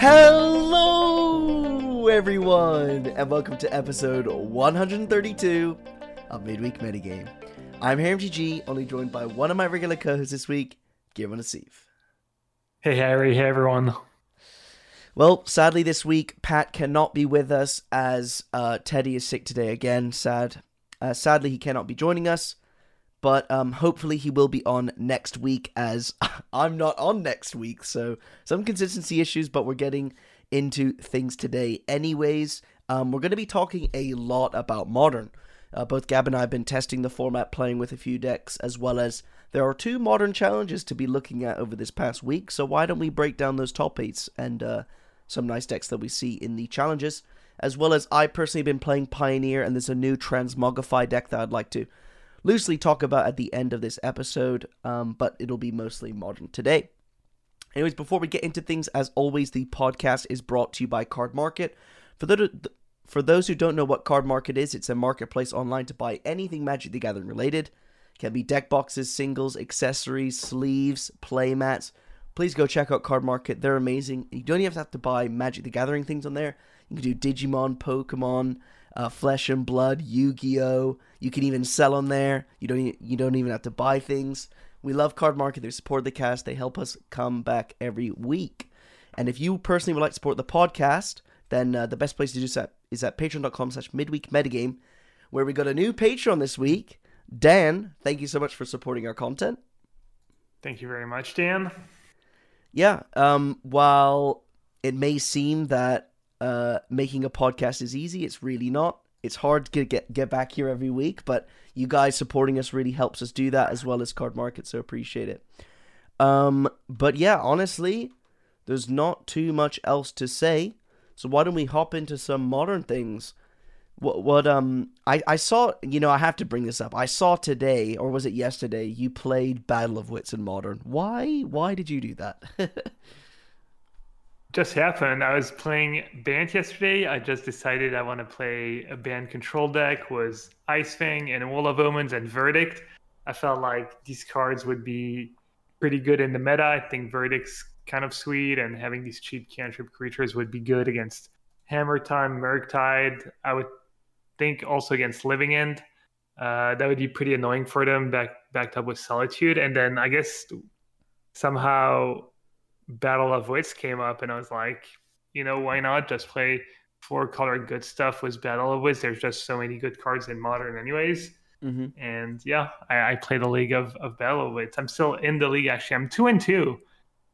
Hello, everyone, and welcome to episode 132 of Midweek Metagame. I'm HaremGG, only joined by one of my regular co-hosts this week, Gavin Asif. Hey Harry, hey everyone. Well, sadly this week Pat cannot be with us as uh, Teddy is sick today again. Sad. Uh, sadly, he cannot be joining us, but um, hopefully he will be on next week. As I'm not on next week, so some consistency issues. But we're getting into things today, anyways. Um, we're going to be talking a lot about modern. Uh, both Gab and I have been testing the format, playing with a few decks, as well as there are two modern challenges to be looking at over this past week. So why don't we break down those top eights and uh, some nice decks that we see in the challenges, as well as I personally been playing Pioneer, and there's a new Transmogrify deck that I'd like to loosely talk about at the end of this episode, um, but it'll be mostly modern today. Anyways, before we get into things, as always, the podcast is brought to you by Cardmarket. For the for those who don't know what Cardmarket is, it's a marketplace online to buy anything Magic the Gathering related. It can be deck boxes, singles, accessories, sleeves, playmats. Please go check out Cardmarket. They're amazing. You don't even have to buy Magic the Gathering things on there. You can do Digimon, Pokemon, uh, Flesh and Blood, Yu-Gi-Oh. You can even sell on there. You don't you don't even have to buy things. We love Cardmarket. They support the cast. They help us come back every week. And if you personally would like to support the podcast, then uh, the best place to do so is at patreon.com slash midweek metagame, where we got a new Patreon this week. Dan, thank you so much for supporting our content. Thank you very much, Dan. Yeah, um, while it may seem that uh, making a podcast is easy, it's really not. It's hard to get get back here every week, but you guys supporting us really helps us do that as well as Cardmarket, so appreciate it. Um, but yeah, honestly, there's not too much else to say. So why don't we hop into some modern things? What what um I I saw you know I have to bring this up. I saw today or was it yesterday you played Battle of Wits in Modern. Why why did you do that? just happened. I was playing Bant yesterday. I just decided I want to play a Bant control deck was Ice Fang and Wall of Omens and Verdict. I felt like these cards would be pretty good in the meta. I think Verdict's kind of sweet, and having these cheap cantrip creatures would be good against Hammer Time, Murktide. I would think also against Living End. Uh, that would be pretty annoying for them, back, backed up with Solitude. And then I guess somehow Battle of Wits came up, and I was like, you know, why not just play four color good stuff with Battle of Wits? There's just so many good cards in Modern, anyways. Mm-hmm. And yeah, I, I play the league of, of Battle of Wits. I'm still in the league, actually. I'm two and two.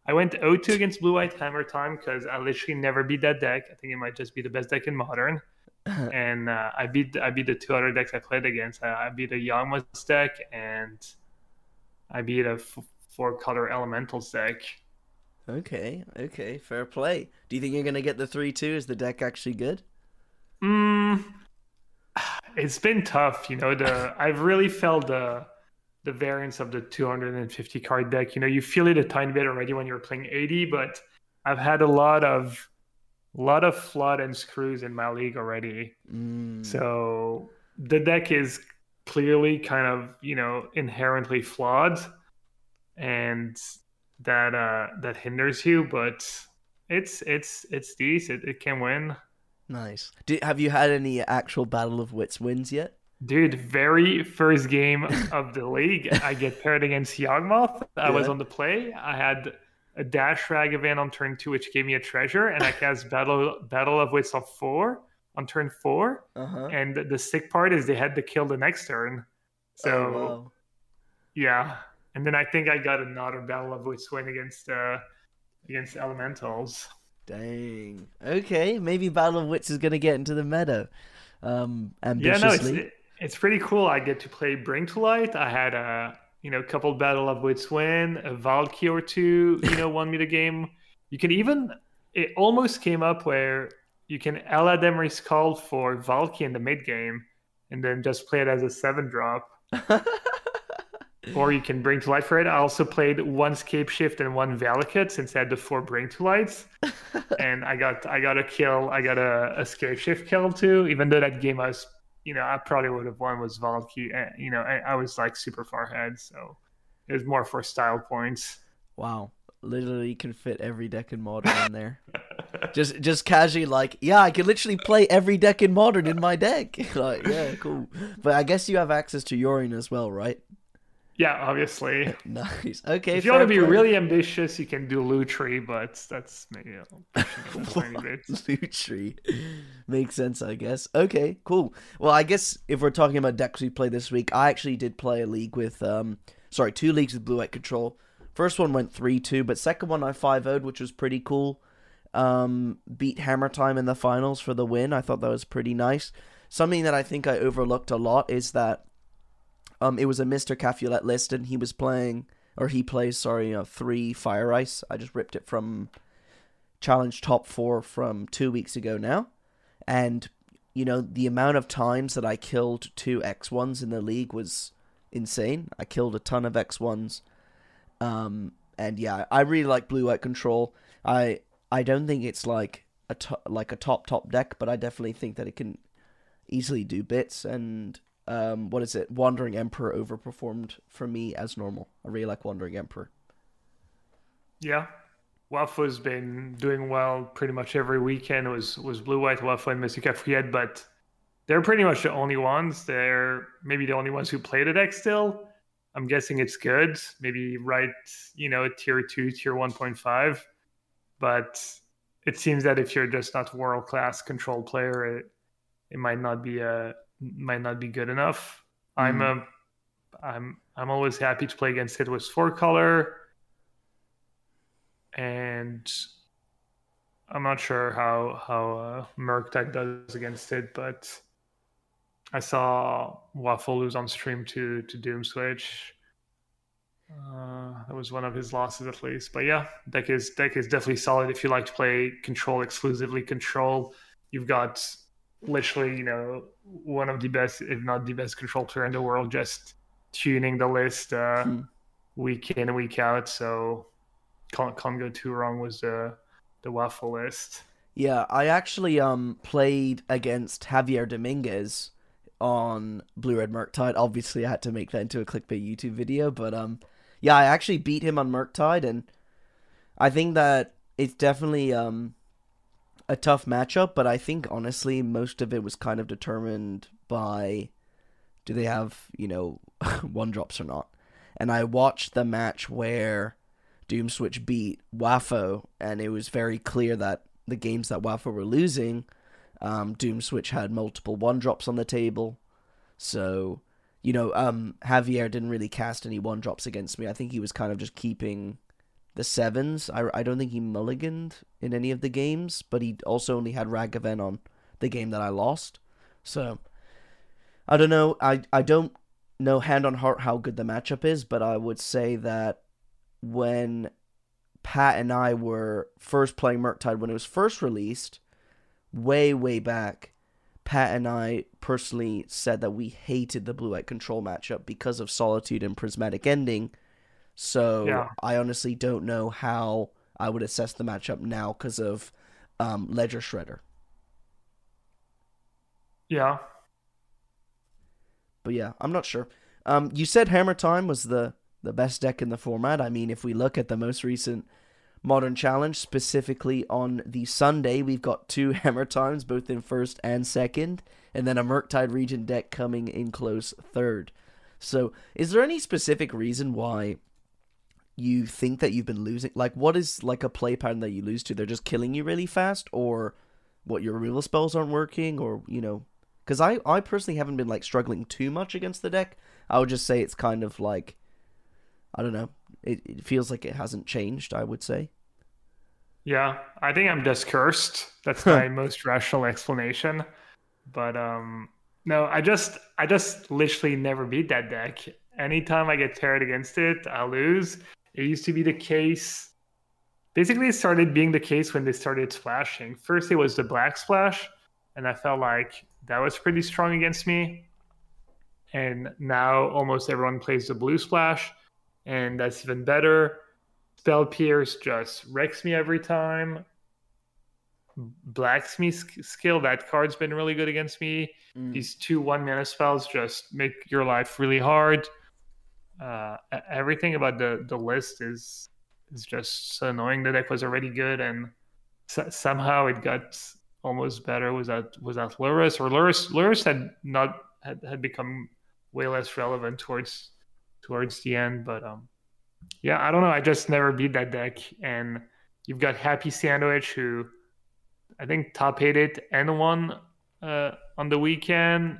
I went 0-2 against Blue White Hammer Time because I literally never beat that deck. I think it might just be the best deck in Modern. and uh, I beat I beat the two other decks I played against. I, I beat a Yawgmoth's deck and I beat a f- four color Elementals deck. Okay, okay, fair play. Do you think you're gonna get the three two? Is the deck actually good? Mm, it's been tough, you know. The I've really felt the the variance of the 250 card deck. You know, you feel it a tiny bit already when you're playing 80, but I've had a lot of a lot of flood and screws in my league already. Mm. So the deck is clearly kind of, you know, inherently flawed and that uh that hinders you, but it's it's it's decent. It, it can win. Nice. Do, have you had any actual Battle of Wits wins yet? Dude, very first game of the league, I get paired against Yawgmoth. I yeah. was on the play. I had a Dash Ragavan on turn two, which gave me a treasure, and I cast Battle Battle of Wits on four on turn 4 uh-huh. And the sick part is they had to kill the next turn. So, oh, wow. yeah. And then I think I got another Battle of Wits win against uh, against Elementals. Dang. Okay, maybe Battle of Wits is gonna get into the meta. Um, ambitiously. Yeah, no, it's, it's pretty cool. I get to play Bring to Light. I had a you know couple Battle of Wits win, a Valki or two. You know, won me the game. You can even it almost came up where you can Eladamri's Call for Valki in the mid game, and then just play it as a seven drop. or you can bring to light for it. I also played one scape shift and one Valakut since I had the four bring to lights, and I got I got a kill. I got a, a scape shift kill too. Even though that game I was you know, I probably would have won was Valki. Eh, you know, I, I, was like super far ahead, so it was more for style points. Wow, literally can fit every deck in modern in there. just just casually like, yeah, I can literally play every deck in modern in my deck. like, yeah, cool. But I guess you have access to Yorion as well, right? Yeah, obviously. nice. Okay. If you want to be play. really ambitious, you can do Lutri, but that's maybe Lutri makes sense, I guess. Okay, cool. Well, I guess if we're talking about decks we played this week, I actually did play a league with, um, sorry, two leagues with Blue White Control. First one went three two, but second one I five 0 which was pretty cool. Um, beat Hammer Time in the finals for the win. I thought that was pretty nice. Something that I think I overlooked a lot is that um, it was a Mr. Cafulet list, and he was playing, or he plays, sorry, uh, three Fire Ice. I just ripped it from Challenge Top 4 from two weeks ago now. And, you know, the amount of times that I killed two X1s in the league was insane. I killed a ton of X1s. Um, and yeah, I really like Blue White Control. I I don't think it's like a to- like a top top deck, but I definitely think that it can easily do bits and um, what is it? Wandering Emperor overperformed for me as normal. I really like Wandering Emperor. Yeah, Wafo's been doing well pretty much every weekend. It was was Blue White Wafo and Mystic Afriette, but they're pretty much the only ones. They're maybe the only ones who play the deck still. I'm guessing it's good. Maybe right, you know, tier two, tier one point five. But it seems that if you're just not world class control player, it it might not be a might not be good enough. Mm. I'm mm-hmm. a I'm I'm always happy to play against it with four color, and I'm not sure how how uh, Murktide does against it, but I saw Waffle lose on stream to to Doom Switch. Uh, that was one of his losses at least. But yeah, deck is deck is definitely solid if you like to play control exclusively. Control, you've got literally, you know, one of the best, if not the best control player in the world, just tuning the list uh, hmm. week in and week out. So can't, can't go too wrong with the the waffle list. Yeah, I actually um played against Javier Dominguez on Blue Red Murktide. Obviously, I had to make that into a clickbait YouTube video, but um, yeah, I actually beat him on Murktide, and I think that it's definitely um a tough matchup, but I think honestly most of it was kind of determined by do they have, you know, one drops or not. And I watched the match where Doom Switch beat Wafo, and it was very clear that the games that Wafo were losing, um, Doom Switch had multiple one drops on the table. So, you know, um, Javier didn't really cast any one drops against me. I think he was kind of just keeping the sevens. I, I don't think he mulliganed in any of the games, but he also only had Ragavan on the game that I lost. So I don't know. I I don't know hand on heart how good the matchup is, but I would say that when Pat and I were first playing Murktide when it was first released, way way back, Pat and I personally said that we hated the blue white control matchup because of Solitude and Prismatic Ending so yeah. I honestly don't know how I would assess the matchup now because of um, Ledger Shredder. Yeah. But yeah, I'm not sure. Um, you said Hammer Time was the the best deck in the format. I mean, if we look at the most recent Modern Challenge, specifically on the Sunday, we've got two Hammer Times, both in first and second, and then a Murktide Regent deck coming in close third. So, is there any specific reason why you think that you've been losing like what is like a play pattern that you lose to? They're just killing you really fast or what your removal spells aren't working or you know? Because i i personally haven't been like struggling too much against the deck. I would just say it's kind of like i don't know. It, it feels like it hasn't changed i would say. Yeah i think i'm just cursed. That's my most rational explanation. But um no i just i just literally never beat that deck. Anytime i get paired against it i lose it used to be the case. Basically, it started being the case when they started splashing. First, it was the black splash, and I felt like that was pretty strong against me. And now almost everyone plays the blue splash, and that's even better. Spell Pierce just wrecks me every time. Blacksmith skill, that card's been really good against me. Mm. These two one mana spells just make your life really hard uh, everything about the the list is is just so annoying. The deck was already good, and somehow it got almost better. That was that or Lurrus? Lurrus had not had, had become way less relevant towards towards the end, but um, yeah, I don't know. I just never beat that deck, and you've got Happy Sandwich who I think top eight it and won uh, on the weekend.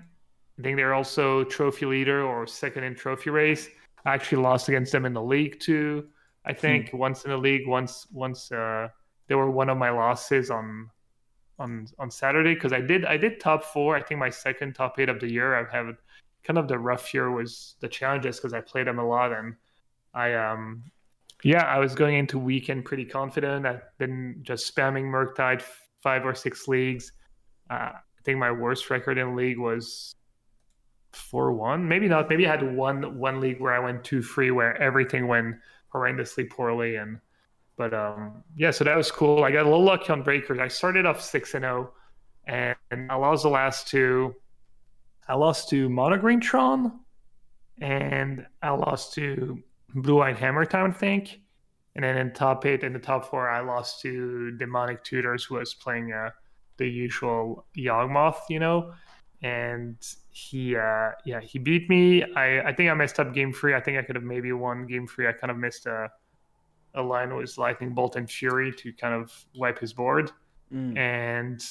I think they're also trophy leader or second in trophy race. I actually lost against them in the league too. I hmm. think hmm. once in the league, once once uh, they were one of my losses on on on Saturday because I did I did top four. I think my second top eight of the year. I've had kind of the rough year was the challenges because I played them a lot and I um yeah I was going into weekend pretty confident. I've been just spamming Murktide five or six leagues. Uh, I think my worst record in league was four one. Maybe not. Maybe I had one one league where I went two free where everything went horrendously poorly and but um, yeah, so that was cool. I got a little lucky on breakers. I started off six and zero, oh, and I lost the last two. I lost to Monogreen Tron, and I lost to Blue White Hammer Time, I think. And then in top eight, in the top four, I lost to Demonic Tutors, who was playing uh, the usual Yawgmoth, you know. And he, uh, yeah, he beat me. I, I think I messed up game three. I think I could have maybe won game three. I kind of missed a a line with Lightning Bolt and Fury to kind of wipe his board. Mm. And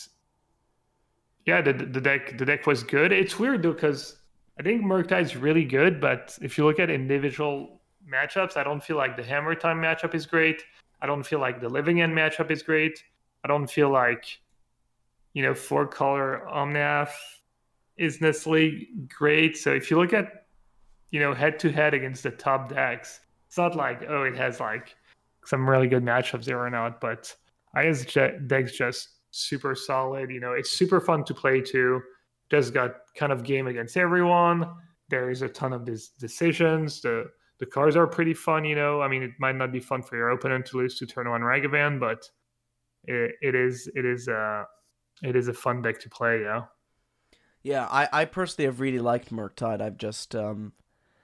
yeah, the the deck the deck was good. It's weird though because I think is really good, but if you look at individual matchups, I don't feel like the Hammer Time matchup is great. I don't feel like the Living End matchup is great. I don't feel like you know four color Omnath is necessarily great. So if you look at you know head to head against the top decks, it's not like oh it has like some really good matchups there and out. But I guess deck's just super solid. You know, it's super fun to play too. Just got kind of game against everyone. There's a ton of these decisions. The the cards are pretty fun. You know, I mean, it might not be fun for your opponent to lose to turn one Ragavan, but it, it is it is uh it is a fun deck to play. Yeah. Yeah, I, I personally have really liked Murktide. I've just um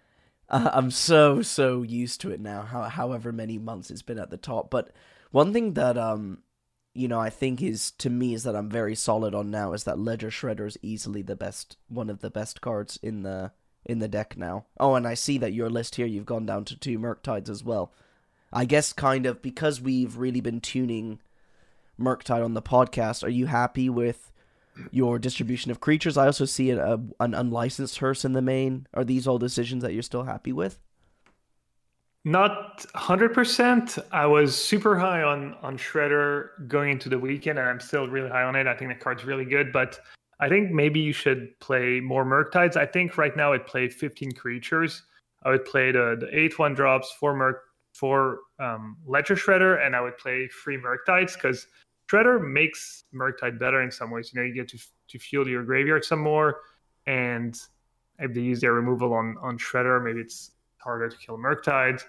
I'm so so used to it now. How, however many months it's been at the top, but one thing that um you know I think is to me is that I'm very solid on now is that Ledger Shredder is easily the best one of the best cards in the in the deck now. Oh, and I see that your list here you've gone down to two Murktides as well. I guess kind of because we've really been tuning Murktide on the podcast. Are you happy with your distribution of creatures. I also see a, an unlicensed hearse in the main. Are these all decisions that you're still happy with? Not 100%. I was super high on on Shredder going into the weekend, and I'm still really high on it. I think the card's really good, but I think maybe you should play more Murktides. I think right now it play 15 creatures. I would play the, the 8 1 drops, 4 Merc, 4 um, Ledger Shredder, and I would play 3 Murktides because Shredder makes Murktide better in some ways. You know, you get to to fuel your graveyard some more, and if they use their removal on on Shredder, maybe it's harder to kill Murktide.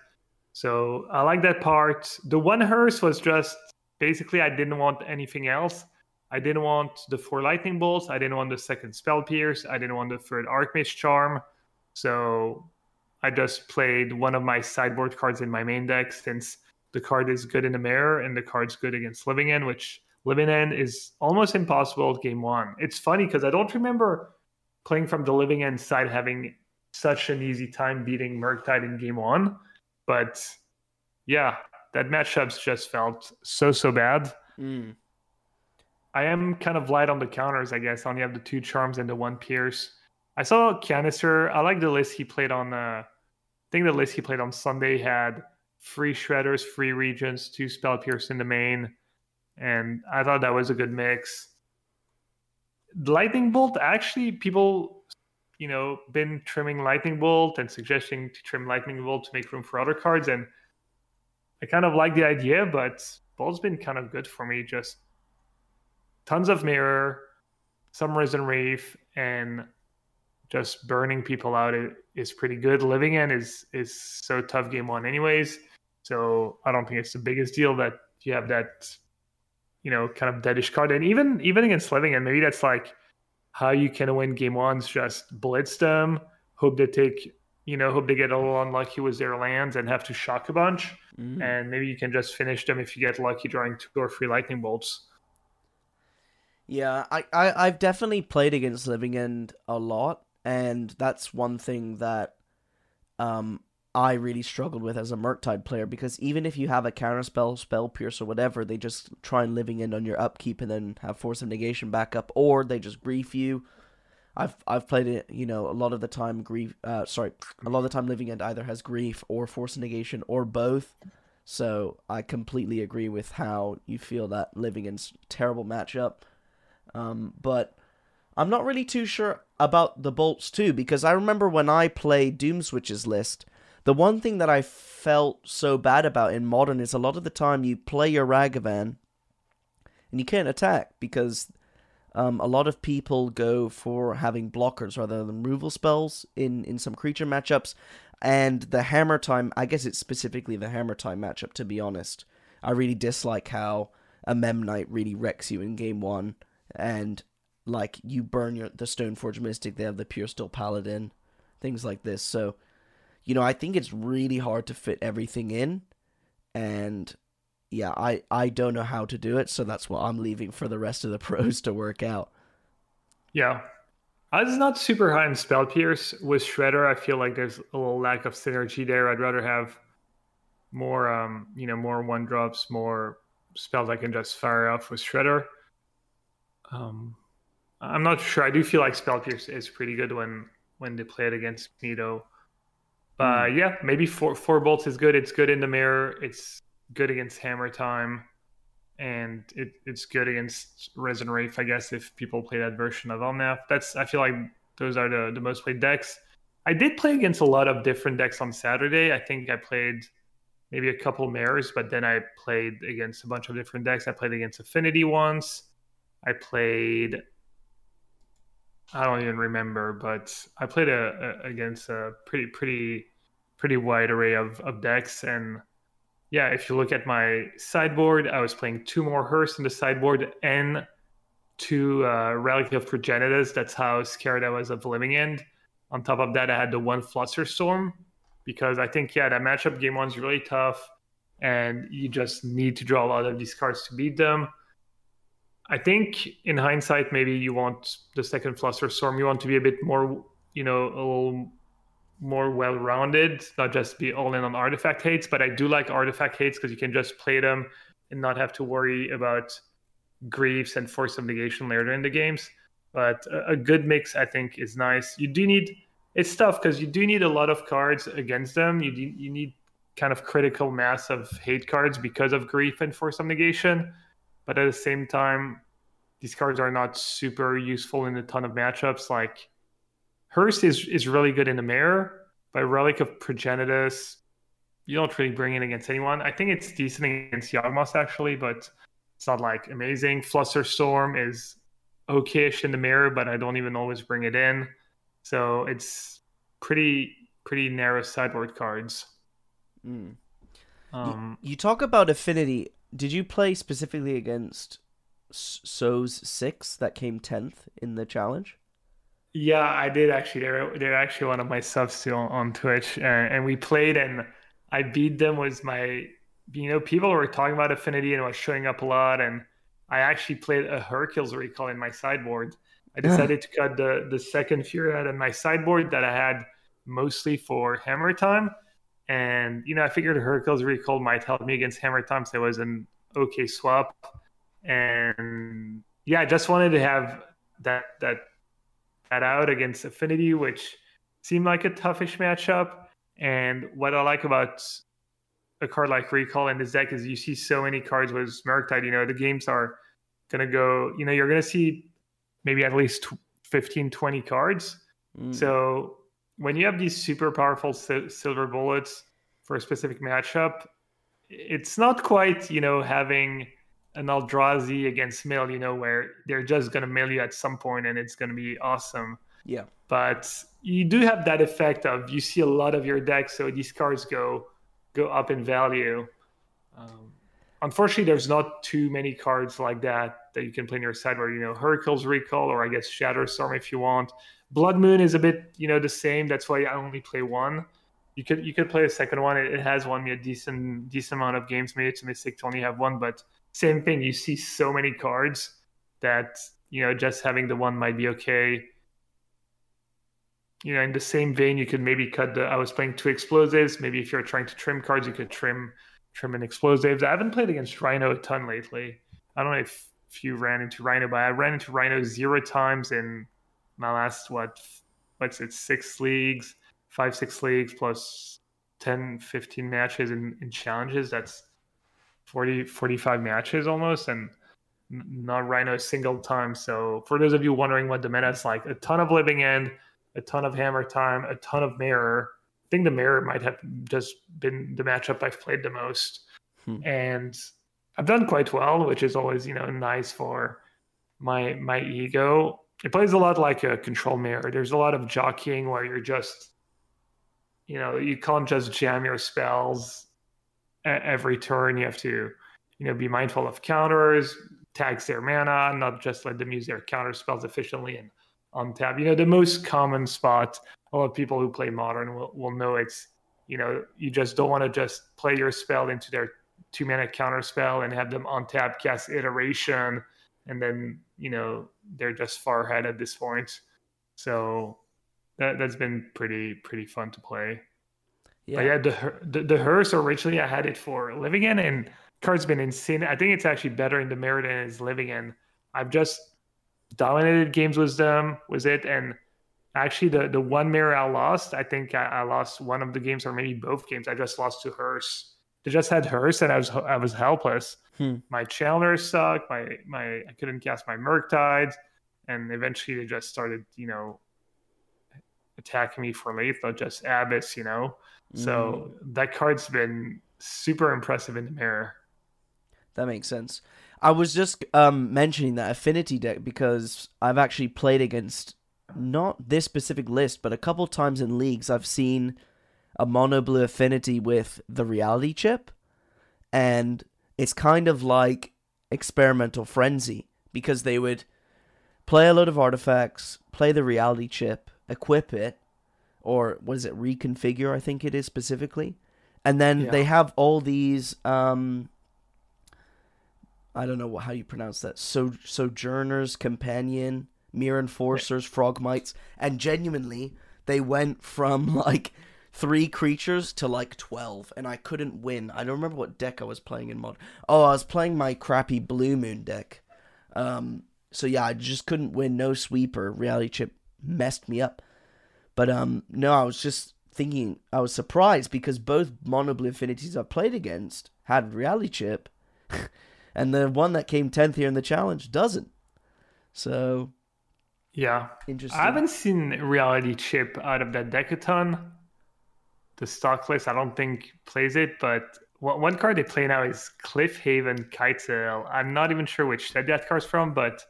So I like that part. The one hearse was just basically I didn't want anything else. I didn't want the four lightning bolts. I didn't want the second spell pierce. I didn't want the third archmage charm. So I just played one of my sideboard cards in my main deck since the card is good in the mirror and the card's good against Living End, which Living End is almost impossible at game one. It's funny because I don't remember playing from the Living End side having such an easy time beating Murktide in game one. But yeah, that matchup's just felt so, so bad. Mm. I am kind of light on the counters, I guess. I only have the two charms and the one pierce. I saw Canister. I like the list he played on. Uh, I think the list he played on Sunday had free shredders, free regents, two spell pierce in the main, and I thought that was a good mix. Lightning bolt, actually, people, you know, been trimming lightning bolt and suggesting to trim lightning bolt to make room for other cards, and I kind of like the idea, but bolt's been kind of good for me. Just tons of mirror, some risen reef, and just burning people out is pretty good. Living End is is so tough game one, anyways. So I don't think it's the biggest deal that you have that, you know, kind of deadish card. And even even against Living End, maybe that's like how you can win game ones. Just blitz them, hope they take you know, hope they get a little unlucky with their lands and have to shock a bunch. Mm. And maybe you can just finish them if you get lucky drawing two or three lightning bolts. Yeah, I, I I've definitely played against Living End a lot, and that's one thing that um I really struggled with as a Murktide player because even if you have a counterspell, spell pierce, or whatever, they just try and Living End on your upkeep and then have Force of Negation back up, or they just grief you. I've I've played it, you know, a lot of the time grief. Uh, sorry, a lot of the time Living End either has grief or Force of Negation or both. So I completely agree with how you feel that Living End's terrible matchup. Um, but I'm not really too sure about the bolts too, because I remember when I played Doom Switch's list, the one thing that I felt so bad about in Modern is a lot of the time you play your Ragavan and you can't attack because um, a lot of people go for having blockers rather than removal spells in, in some creature matchups. And the Hammer Time, I guess it's specifically the Hammer Time matchup, to be honest. I really dislike how a Memnite really wrecks you in game one and like you burn your the Stoneforge Mystic, they have the Pure Steel Paladin, things like this. So, you know, I think it's really hard to fit everything in, and yeah, I I don't know how to do it, so that's what I'm leaving for the rest of the pros to work out. Yeah. I was not super high in Spell Pierce. With Shredder, I feel like there's a little lack of synergy there. I'd rather have more, um, you know, more one drops, more spells I can just fire off with Shredder. Um, I'm not sure. I do feel like Spell Pierce is pretty good when when they play it against me, though. But mm. yeah, maybe four four bolts is good. It's good in the mirror. It's good against Hammer Time, and it, it's good against Risen Reef, I guess, if people play that version of Omnath. That's I feel like those are the the most played decks. I did play against a lot of different decks on Saturday. I think I played maybe a couple mirrors, but then I played against a bunch of different decks. I played against Affinity once. I played. I don't even remember, but I played a, a, against a pretty pretty pretty wide array of, of decks, and yeah, if you look at my sideboard, I was playing two more Hearse in the sideboard and two uh, Relic of Progenitus. That's how scared I was of Living End. On top of that, I had the one Fluster Storm because I think yeah, that matchup game one's really tough, and you just need to draw a lot of these cards to beat them. I think in hindsight, maybe you want the second Fluster Storm, You want to be a bit more, you know, a little more well-rounded, not just be all in on artifact hates. But I do like artifact hates because you can just play them and not have to worry about griefs and force of negation later in the games. But a, a good mix, I think, is nice. You do need it's tough because you do need a lot of cards against them. You do, you need kind of critical mass of hate cards because of grief and force of negation but at the same time, these cards are not super useful in a ton of matchups. Like Hearse is is really good in the mirror, but Relic of Progenitus, you don't really bring it against anyone. I think it's decent against Yawgmoth actually, but it's not like amazing. Flusterstorm is okayish in the mirror, but I don't even always bring it in. So it's pretty pretty narrow sideboard cards. Mm. Um, you, you, talk about affinity did you play specifically against So's Six that came tenth in the challenge? Yeah, I did actually. They're they're actually one of my subs too on, Twitch, uh, and we played, and I beat them. with my you know people were talking about Affinity and was showing up a lot, and I actually played a Hurkyl's Recall in my sideboard. I decided to cut the the second Fury out in my sideboard that I had mostly for Hammer Time, and, you know, I figured Hurkyl's Recall might help me against Hammer Time, so it was an okay swap. And yeah, I just wanted to have that that that out against Affinity, which seemed like a toughish matchup. And what I like about a card like Recall in this deck is you see so many cards with Murktide. You know, the games are going to go, you know, you're going to see maybe at least 15, 20 cards. Mm. So when you have these super powerful silver bullets for a specific matchup, it's not quite you know having an Eldrazi against mill, you know, where they're just gonna mill you at some point and it's gonna be awesome. Yeah. But you do have that effect of you see a lot of your deck, so these cards go go up in value. Um, unfortunately, there's not too many cards like that that you can play in your side where, you know, Hurkyl's Recall or I guess Shatterstorm if you want. Blood Moon is a bit, you know, the same. That's why I only play one. You could you could play a second one. It, it has won me a decent decent amount of games. Maybe it's a mistake to only have one, but same thing. You see so many cards that you know just having the one might be okay. You know, in the same vein, you could maybe cut the. I was playing two explosives. Maybe if you're trying to trim cards, you could trim trim an explosives. I haven't played against Rhino a ton lately. I don't know if, if you ran into Rhino, but I ran into Rhino zero times in my last what what's it six leagues, five six leagues plus 10, 15 matches in, in challenges. That's 40, 45 matches almost, and not Rhino a single time. So for those of you wondering what the meta is like, a ton of living end, a ton of hammer time, a ton of mirror. I think the mirror might have just been the matchup I've played the most, hmm. and I've done quite well, which is always you know nice for my my ego. It plays a lot like a control mirror. There's a lot of jockeying where you're just, you know, you can't just jam your spells every turn. You have to, you know, be mindful of counters, tax their mana, not just let them use their counter spells efficiently and untap. You know, the most common spot, a lot of people who play modern will, will know it's, you know, you just don't want to just play your spell into their two mana counter spell and have them untap, cast iteration, and then you know they're just far ahead at this point. So that that's been pretty pretty fun to play. Yeah, but yeah. The, the the hearse originally I had it for living end, and card's been insane. I think it's actually better in the mirror than it's living end. I've just dominated games with them was it, and actually the the one mirror I lost, I think I, I lost one of the games or maybe both games. I just lost to hearse. They just had hearse, and I was I was helpless. Hmm. My Chandler sucked. My my I couldn't cast my Murktides, and eventually they just started, you know, attacking me for lethal, just Abyss, you know. Mm. So that card's been super impressive in the mirror. That makes sense. I was just um, mentioning that affinity deck because I've actually played against not this specific list, but a couple times in leagues I've seen a mono blue affinity with the reality chip, and it's kind of like experimental frenzy because they would play a load of artifacts, play the reality chip, equip it, or what is it, reconfigure, I think it is specifically. And then yeah. they have all these um I don't know how you pronounce that. So Sojourner's Companion, Myr Enforcers, yeah. Frogmites, and genuinely they went from like three creatures to like 12 and I couldn't win. I don't remember what deck I was playing in mod. Oh, I was playing my crappy Blue Moon deck. Um so yeah, I just couldn't win no sweeper. Reality chip messed me up. But um no, I was just thinking I was surprised because both mono blue affinities I played against had reality chip and the one that came 10th here in the challenge doesn't. So yeah. Interesting. I haven't seen reality chip out of that deck a ton the stock list. I don't think plays it, but one card they play now is Cliff Cliffhaven Kitesail. I'm not even sure which set that card's from, but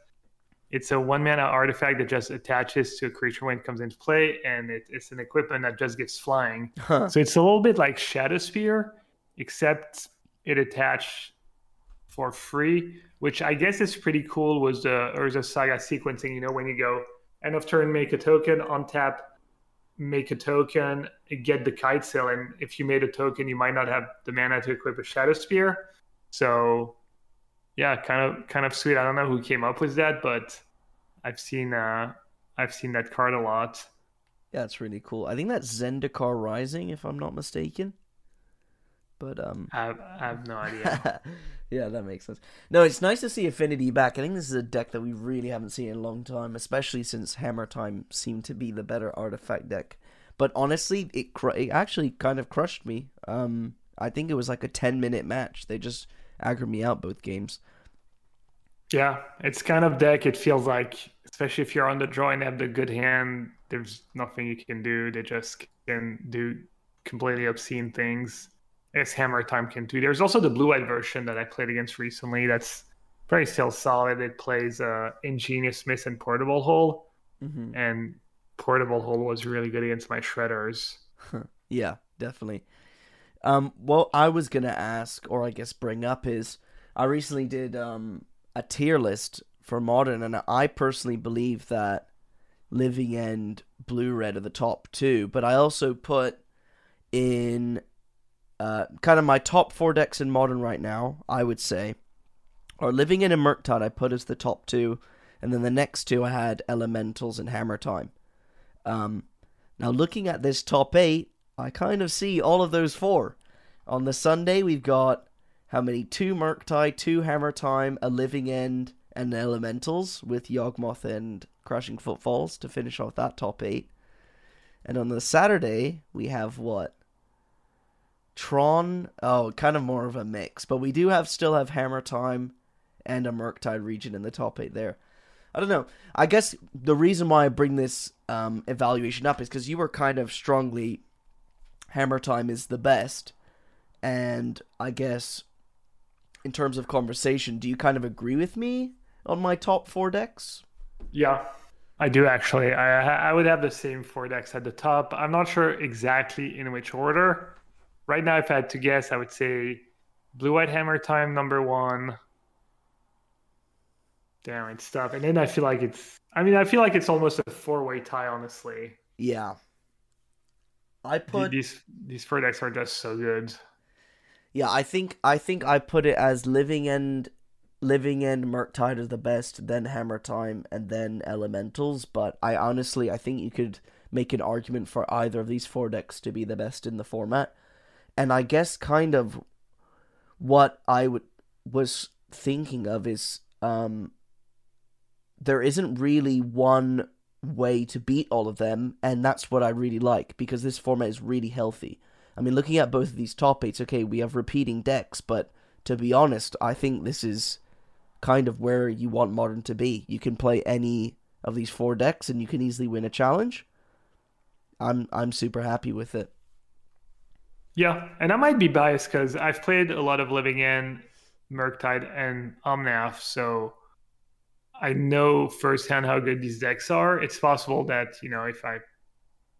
it's a one mana artifact that just attaches to a creature when it comes into play, and it, it's an equipment that just gives flying. Huh. So it's a little bit like Shadowspear, except it attached for free, which I guess is pretty cool. Was the Urza Saga sequencing? You know, when you go end of turn, make a token, untap, make a token, get the kite sail, and if you made a token, you might not have the mana to equip a Shadowspear. So, yeah, kind of kind of sweet. I don't know who came up with that, but I've seen uh, I've seen that card a lot. Yeah, it's really cool. I think that's Zendikar Rising, if I'm not mistaken. But um, I have, I have no idea. yeah, that makes sense. No, it's nice to see Affinity back. I think this is a deck that we really haven't seen in a long time, especially since Hammer Time seemed to be the better artifact deck. But honestly, it cr- it actually kind of crushed me. Um, I think it was like a ten minute match. They just aggroed me out both games. Yeah, it's kind of deck. It feels like, especially if you're on the draw and have the good hand, there's nothing you can do. They just can do completely obscene things as Hammer Time can do. There's also the blue white version that I played against recently. That's very still solid. It plays uh, Ingenious Smith and Portable Hole, mm-hmm. and Portable Hole was really good against my shredders. yeah, definitely. Um, what I was gonna ask, or I guess bring up, is I recently did um a tier list for modern, and I personally believe that Living End, Blue Red are the top two. But I also put in uh, kind of my top four decks in modern right now. I would say, or Living End and Murktide I put as the top two, and then the next two I had Elementals and Hammer Time. Um, now looking at this top eight, I kind of see all of those four. On the Sunday we've got how many? Two Murktide, two Hammer Time, a Living End, and Elementals with Yawgmoth and Crushing Footfalls to finish off that top eight. And on the Saturday, we have what? Tron. Oh, kind of more of a mix, but we do have still have Hammer Time and a Murktide Regent in the top eight there. I don't know. I guess the reason why I bring this um, evaluation up is because you were kind of strongly Hammer Time is the best, and I guess in terms of conversation, do you kind of agree with me on my top four decks? Yeah, I do actually. I I would have the same four decks at the top. I'm not sure exactly in which order. Right now, if I had to guess, I would say Blue White Hammer Time number one. Damn, it's tough. And then I feel like it's. I mean, I feel like it's almost a four way tie, honestly. Yeah. I put these these four decks are just so good. Yeah, I think I think I put it as Living End Living End Murktide is the best, then Hammer Time, and then Elementals. But I honestly, I think you could make an argument for either of these four decks to be the best in the format. And I guess kind of what I would was thinking of is um, there isn't really one way to beat all of them, and that's what I really like because this format is really healthy. I mean, looking at both of these top eights, okay, we have repeating decks, but to be honest, I think this is kind of where you want modern to be. You can play any of these four decks and you can easily win a challenge. I'm I'm super happy with it. Yeah, and I might be biased because I've played a lot of Living End, Murktide, and Omnath, so I know firsthand how good these decks are. It's possible that you know if I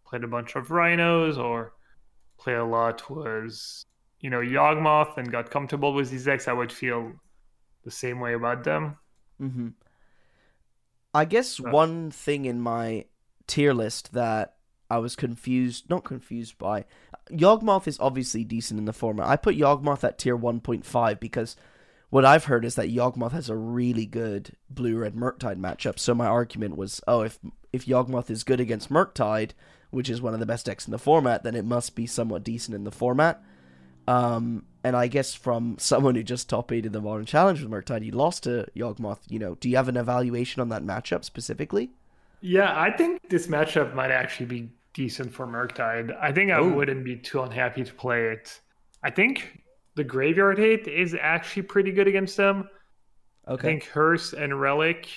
played a bunch of Rhinos or play a lot was you know Yawgmoth and got comfortable with these decks, I would feel the same way about them. Mm-hmm. I guess uh, one thing in my tier list that I was confused, not confused by, Yawgmoth is obviously decent in the format. I put Yawgmoth at tier 1.5 because what I've heard is that Yawgmoth has a really good blue red Murktide matchup. So my argument was, oh, if if Yawgmoth is good against Murktide, which is one of the best decks in the format, then it must be somewhat decent in the format. Um, and I guess from someone who just top eighted the Modern Challenge with Murktide, you lost to Yawgmoth. You know, do you have an evaluation on that matchup specifically? Yeah, I think this matchup might actually be decent for Murktide. I think I Ooh. wouldn't be too unhappy to play it. I think the Graveyard Hate is actually pretty good against them. Okay. I think Hearse and Relic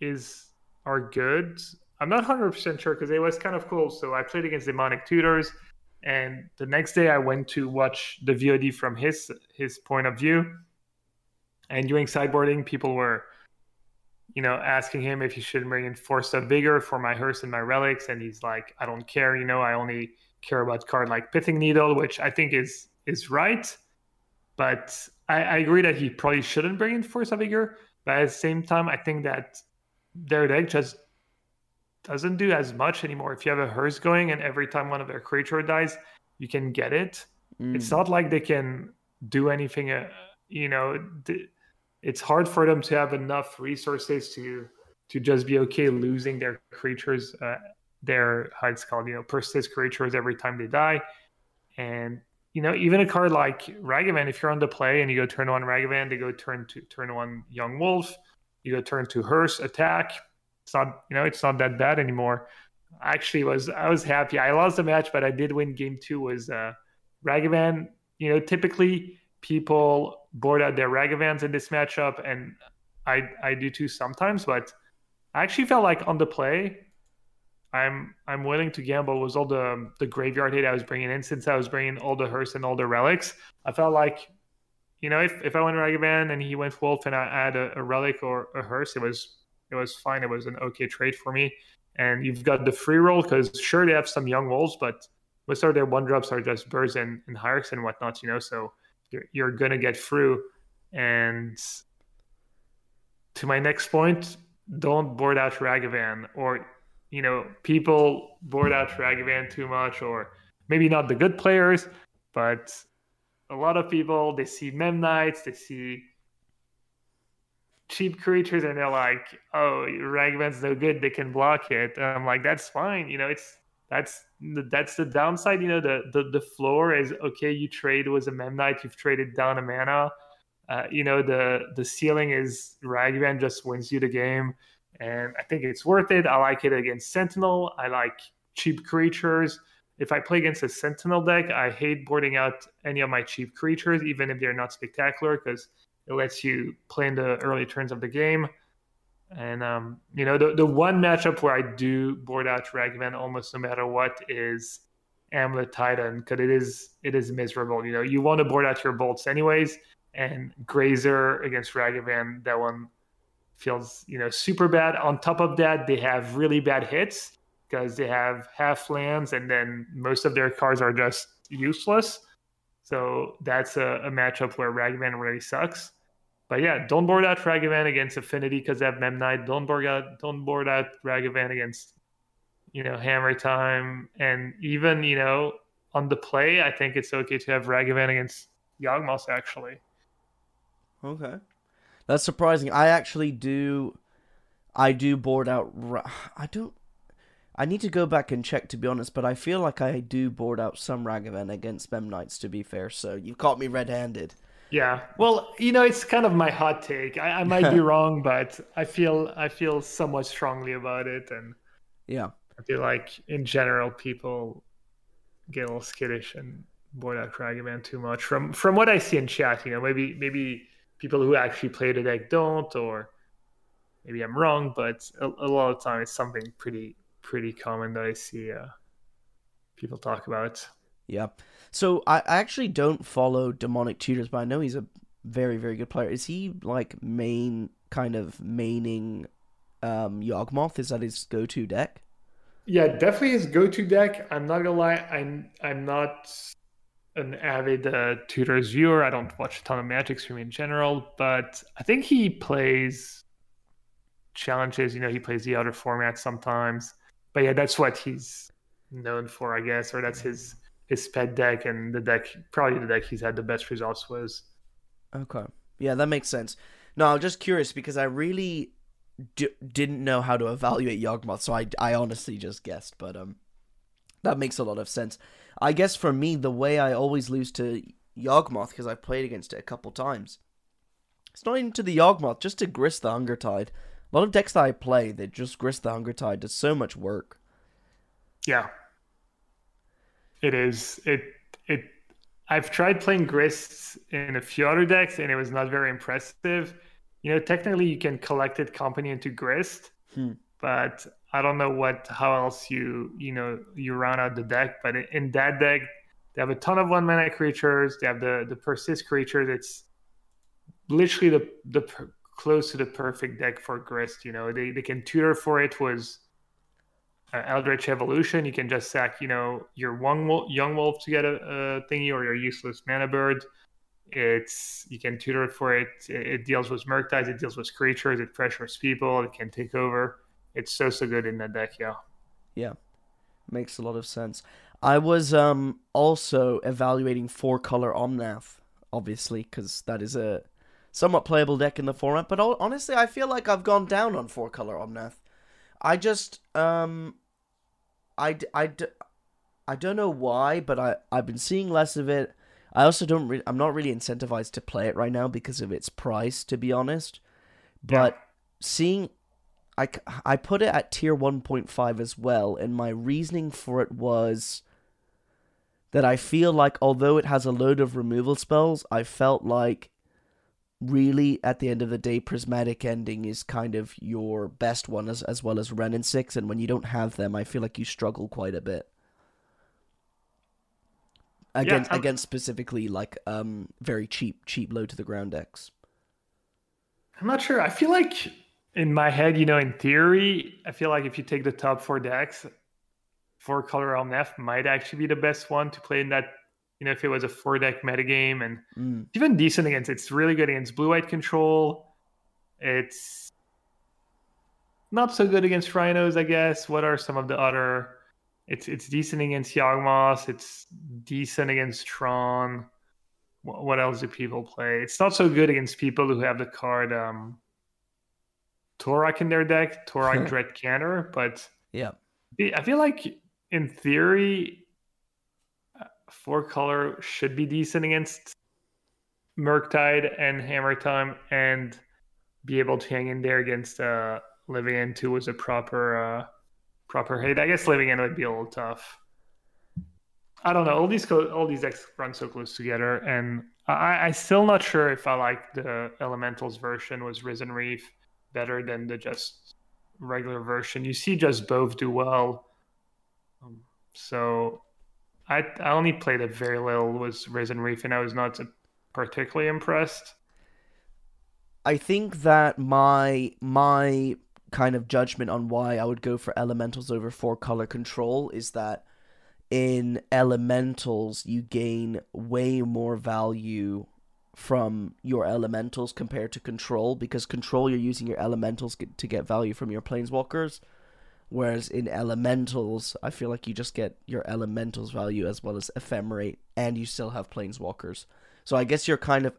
is are good. I'm not 100% sure because it was kind of cool. So I played against Demonic Tutors and the next day I went to watch the VOD from his his point of view. And during sideboarding, people were, you know, asking him if he should bring in Force of Vigor for my hearse and my relics, and he's like, I don't care, you know, I only care about card like Pithing Needle, which I think is is right. But I, I agree that he probably shouldn't bring in Force of Vigor. But at the same time, I think that their deck just doesn't do as much anymore. If you have a hearse going and every time one of their creature dies, you can get it. Mm. It's not like they can do anything. Uh, you know, th- it's hard for them to have enough resources to to just be okay losing their creatures, uh, their how it's called, you know, persist creatures every time they die. And you know, even a card like Ragavan, if you're on the play and you go turn one Ragavan, they go turn to turn one Young Wolf, you go turn two Hearse, attack it's not you know it's not that bad anymore. Actually, was I was happy. I lost the match, but I did win game two. Was uh, Ragavan? You know, typically people board out their Ragavans in this matchup, and I I do too sometimes. But I actually felt like on the play, I'm I'm willing to gamble with all the the graveyard hit I was bringing in since I was bringing all the hearse and all the relics. I felt like, you know, if, if I went Ragavan and he went Wolf and I had a, a relic or a hearse, it was it was fine. It was an okay trade for me. And you've got the free roll because sure they have some young wolves, but most of their one drops are just birds and, and hierarchs and whatnot, you know. So you're you're gonna get through. And to my next point, don't board out Ragavan or you know people board out Ragavan too much or maybe not the good players, but a lot of people they see Memnites, they see cheap creatures, and they're like, "Oh, Ragavan's no good; they can block it." And I'm like, "That's fine, you know. It's that's that's the downside. You know, the the, the floor is okay. You trade with a Memnite, you've traded down a mana. Uh, you know, the the ceiling is Ragavan just wins you the game, and I think it's worth it. I like it against Sentinel. I like cheap creatures if I play against a Sentinel deck, I hate boarding out any of my cheap creatures, even if they're not spectacular, because it lets you play in the early turns of the game. And um, you know, the the one matchup where I do board out Ragavan almost no matter what is Amulet Titan, because it is it is miserable. You know, you want to board out your bolts anyways, and Grazer against Ragavan, that one feels you know super bad. On top of that, they have really bad hits because they have half lands and then most of their cards are just useless. So that's a, a matchup where Ragavan really sucks. But yeah, don't board out Ragavan against Affinity because they have Memnite. Don't board out don't board out Ragavan against you know Hammer Time. And even, you know, on the play, I think it's okay to have Ragavan against Yawgmoth actually. Okay. That's surprising. I actually do I do board out I don't I need to go back and check to be honest, but I feel like I do board out some Ragavan against Memnites to be fair, so you caught me red handed. Yeah. Well, you know, it's kind of my hot take. I, I might be wrong, but I feel I feel somewhat strongly about it and Yeah. I feel like in general people get a little skittish and board out Ragavan too much. From from what I see in chat, you know, maybe maybe people who actually play the deck don't or maybe I'm wrong, but a, a lot of time it's something pretty pretty common that I see uh, people talk about. Yeah. So I, I actually don't follow Demonic Tutors, but I know he's a very, very good player. Is he like main kind of maining um Yawgmoth? Is that his go to deck? Yeah, definitely his go to deck. I'm not gonna lie, I'm I'm not an avid uh, tutors viewer. I don't watch a ton of Magic stream in general, but I think he plays challenges. You know, he plays the other formats sometimes but yeah, that's what he's known for, I guess, or that's his his pet deck and the deck probably the deck he's had the best results was. Okay, yeah, that makes sense. No, I'm just curious because I really d- didn't know how to evaluate Yawgmoth, so I I honestly just guessed, but um, that makes a lot of sense. I guess for me, the way I always lose to Yawgmoth because I've played against it a couple times. It's not even to the Yawgmoth, just to Grist the Hunger Tide. A lot of decks that I play that just grist the Hunger Tide does so much work. Yeah. It is. It it I've tried playing grists in a few other decks and it was not very impressive. You know, technically you can Collected Company into grist, hmm. but I don't know what how else you you know you round out the deck. But in that deck, they have a ton of one mana creatures. They have the the persist creatures. It's literally the the close to the perfect deck for Grist. You know, they, they can tutor for it was uh, Eldritch Evolution. You can just sack, you know, your one wolf, young wolf to get a, a, thingy or your useless mana bird. It's you can tutor it for it. It, it deals with Murktide. It deals with creatures. It pressures people. It can take over. It's so so good in that deck. Yeah. Yeah, makes a lot of sense. I was um also evaluating four color Omnath, obviously, because that is a somewhat playable deck in the format. But honestly, I feel like I've gone down on four color Omnath. I just um, I I I don't know why, but I I've been seeing less of it. I also don't. Re- I'm not really incentivized to play it right now because of its price, to be honest. But yeah. seeing, I I put it at tier 1.5 as well, and my reasoning for it was that I feel like although it has a load of removal spells, I felt like really at the end of the day prismatic ending is kind of your best one as as well as Wrenn and Six and when you don't have them I feel like you struggle quite a bit against yeah, against specifically like um very cheap cheap low to the ground decks I'm not sure I feel like in my head you know in theory I feel like if you take the top four decks four color Omnath might actually be the best one to play in that. You know, if it was a four deck metagame and Mm. even decent against it's really good against blue white control. It's not so good against rhinos, I guess. What are some of the other? It's it's decent against Yawgmoth. It's decent against Tron. Wh- What else do people play? It's not so good against people who have the card um, Tourach in their deck, Tourach Dread Cantor. But Yeah. I feel like in theory, four color should be decent against Murktide and Hammer Time and be able to hang in there against uh, Living End who was a proper uh, proper hate. I guess Living End would be a little tough. I don't know. All these co- all these decks run so close together, and I I still not sure if I like the Elementals version was Risen Reef better than the just regular version. You see, just both do well. Um, so I I only played a very little was Risen Reef, and I was not particularly impressed. I think that my my kind of judgment on why I would go for elementals over four color control is that in elementals you gain way more value from your elementals compared to control because control you're using your elementals to get value from your planeswalkers whereas in elementals I feel like you just get your elementals value as well as ephemerate and you still have planeswalkers so I guess you're kind of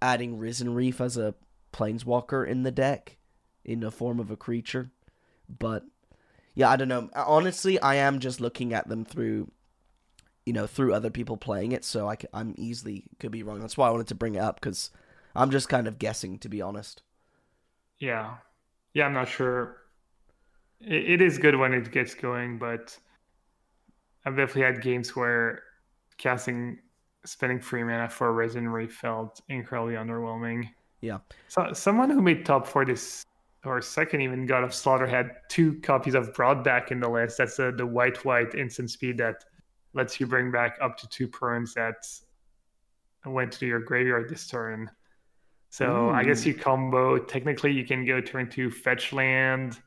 adding risen reef as a planeswalker in the deck in the form of a creature. But yeah, I don't know. Honestly, I am just looking at them through you know, through other people playing it, so I am easily could be wrong. That's why I wanted to bring it up cuz I'm just kind of guessing to be honest. Yeah, yeah, I'm not sure. It, it is good when it gets going, but I've definitely had games where casting spending free mana for Reef felt incredibly underwhelming. Yeah. So someone who made top for this or second even God of Slaughter had two copies of Brought Back in the list. That's the, the white white instant speed that lets you bring back up to two perms that went to your graveyard this turn. So I guess hmm. you combo. Technically, you can go turn two fetch land,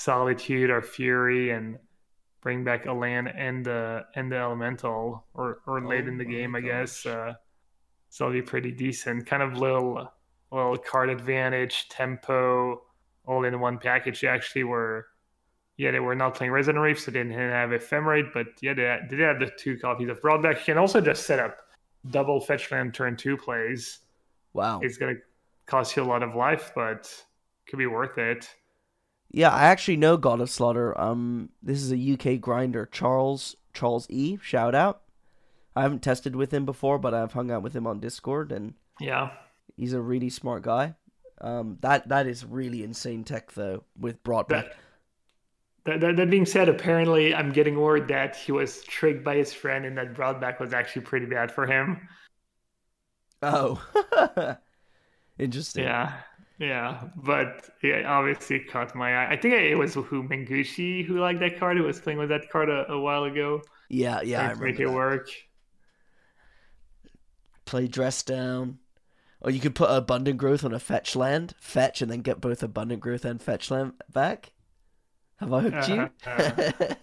Solitude or Fury, and bring back a land and the and the elemental or or late Oh in the my game, I guess. Uh, so it'll be pretty decent. Kind of little little card advantage, tempo, all in one package. They actually were, yeah, they were not playing Risen Reef, so they didn't have Ephemerate, but yeah, they had, they did have the two copies of Brought Back. You can also just set up double fetch land turn two plays. Wow. It's gonna cost you a lot of life, but could be worth it. Yeah, I actually know God of Slaughter. Um, this is a UK grinder, Charles Charles E. Shout out. I haven't tested with him before, but I've hung out with him on Discord, and Yeah. he's a really smart guy. Um, that that is really insane tech though with Brought Back. That, that, that, that being said, apparently I'm getting word that he was tricked by his friend and that Brought Back was actually pretty bad for him. Oh, interesting. Yeah, yeah, but yeah, obviously it caught my eye. I think it was who Mengushi who liked that card, who was playing with that card a, a while ago. yeah, yeah. I make it that. work. Play dress down, or you could put abundant growth on a fetch land, fetch, and then get both abundant growth and fetch land back. Have I hooked you? Uh-huh, uh-huh.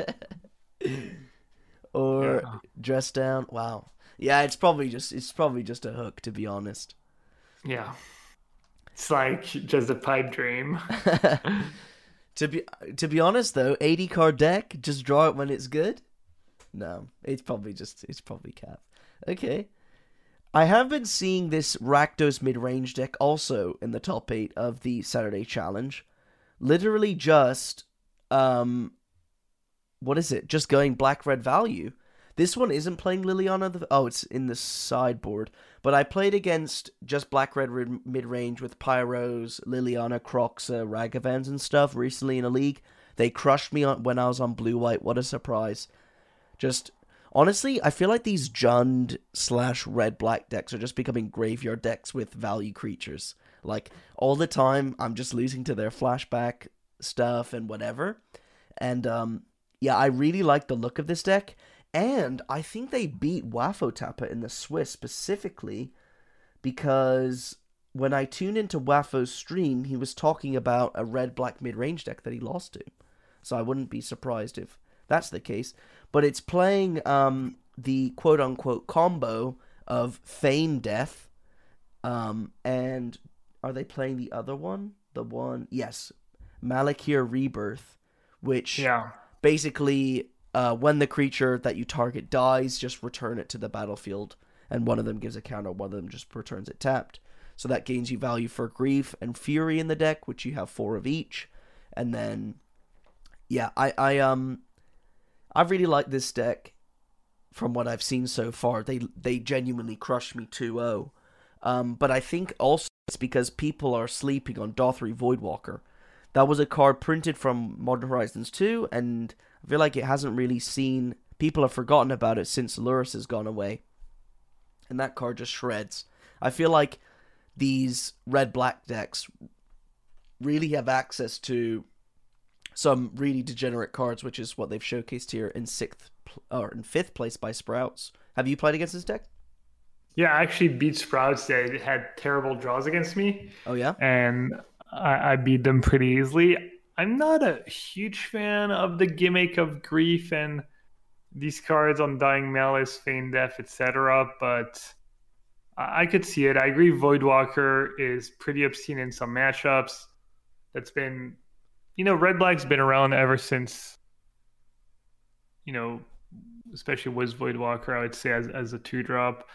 or Yeah. dress down. Wow. Yeah, it's probably just it's probably just a hook to be honest. Yeah, it's like just a pipe dream. to be to be honest though, 80 card deck, just draw it when it's good. No, it's probably just it's probably cap. Okay. I have been seeing this Rakdos mid-range deck also in the top 8 of the Saturday challenge. Literally just um what is it? Just going black red value. This one isn't playing Liliana. The, oh, it's in the sideboard. But I played against just black red mid range with Pyros, Liliana, Kroxa, Ragavans, and stuff recently in a league. They crushed me on, when I was on blue white. What a surprise! Just honestly, I feel like these Jund slash red black decks are just becoming graveyard decks with value creatures. Like all the time, I'm just losing to their flashback stuff and whatever. And um, yeah, I really like the look of this deck. And I think they beat Wafo-Tapa in the Swiss specifically because when I tuned into Wafo's stream, he was talking about a red black mid range deck that he lost to. So I wouldn't be surprised if that's the case. but it's playing um, the quote unquote combo of Feign Death, um, and are they playing the other one? The one, yes, Malakir Rebirth, which Yeah. basically uh, when the creature that you target dies, just return it to the battlefield, and one of them gives a counter, one of them just returns it tapped. So that gains you value for grief and fury in the deck, which you have four of each, and then yeah, I I um I really like this deck from what I've seen so far. They they genuinely crush me 2-0. Um, but I think also it's because people are sleeping on Dauthi Voidwalker. That was a card printed from Modern Horizons 2, and I feel like it hasn't really seen. People have forgotten about it since Lurrus has gone away. And that card just shreds. I feel like these red black decks really have access to some really degenerate cards, which is what they've showcased here in sixth or in fifth place by Sprouts. Have you played against this deck? Yeah, I actually beat Sprouts. They had terrible draws against me, Oh yeah. and I, I beat them pretty easily. I'm not a huge fan of the gimmick of grief and these cards Undying Malice, Feign Death, etc. But I, could see it. I agree. Voidwalker is pretty obscene in some matchups. That's been, you know, Red Black's been around ever since, you know, especially was Voidwalker. I would say as as a two drop.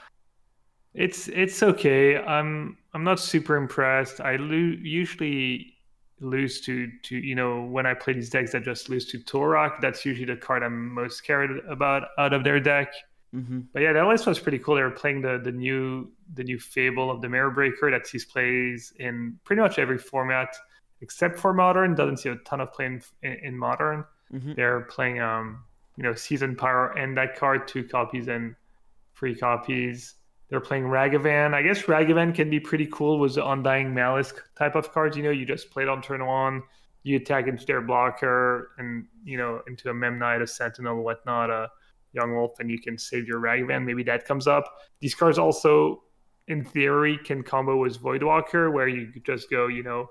It's it's okay. I'm I'm not super impressed. I lo- usually lose to to you know when I play these decks that just lose to Tourach. That's usually the card I'm most scared about out of their deck. Mm-hmm. But yeah, that list was pretty cool. They were playing the the new the new Fable of the Mirror Breaker that sees plays in pretty much every format except for Modern. Doesn't see a ton of play in, in, Modern. Mm-hmm. They're playing um you know Seasoned Pyro and that card, two copies and free copies. They're playing Ragavan. I guess Ragavan can be pretty cool with the Undying Malice type of cards. You know, you just play it on turn one, you attack into their blocker, and you know into a Memnite, a Sentinel, whatnot, a Young Wolf, and you can save your Ragavan. Maybe that comes up. These cards also, in theory, can combo with Voidwalker, where you just go, you know,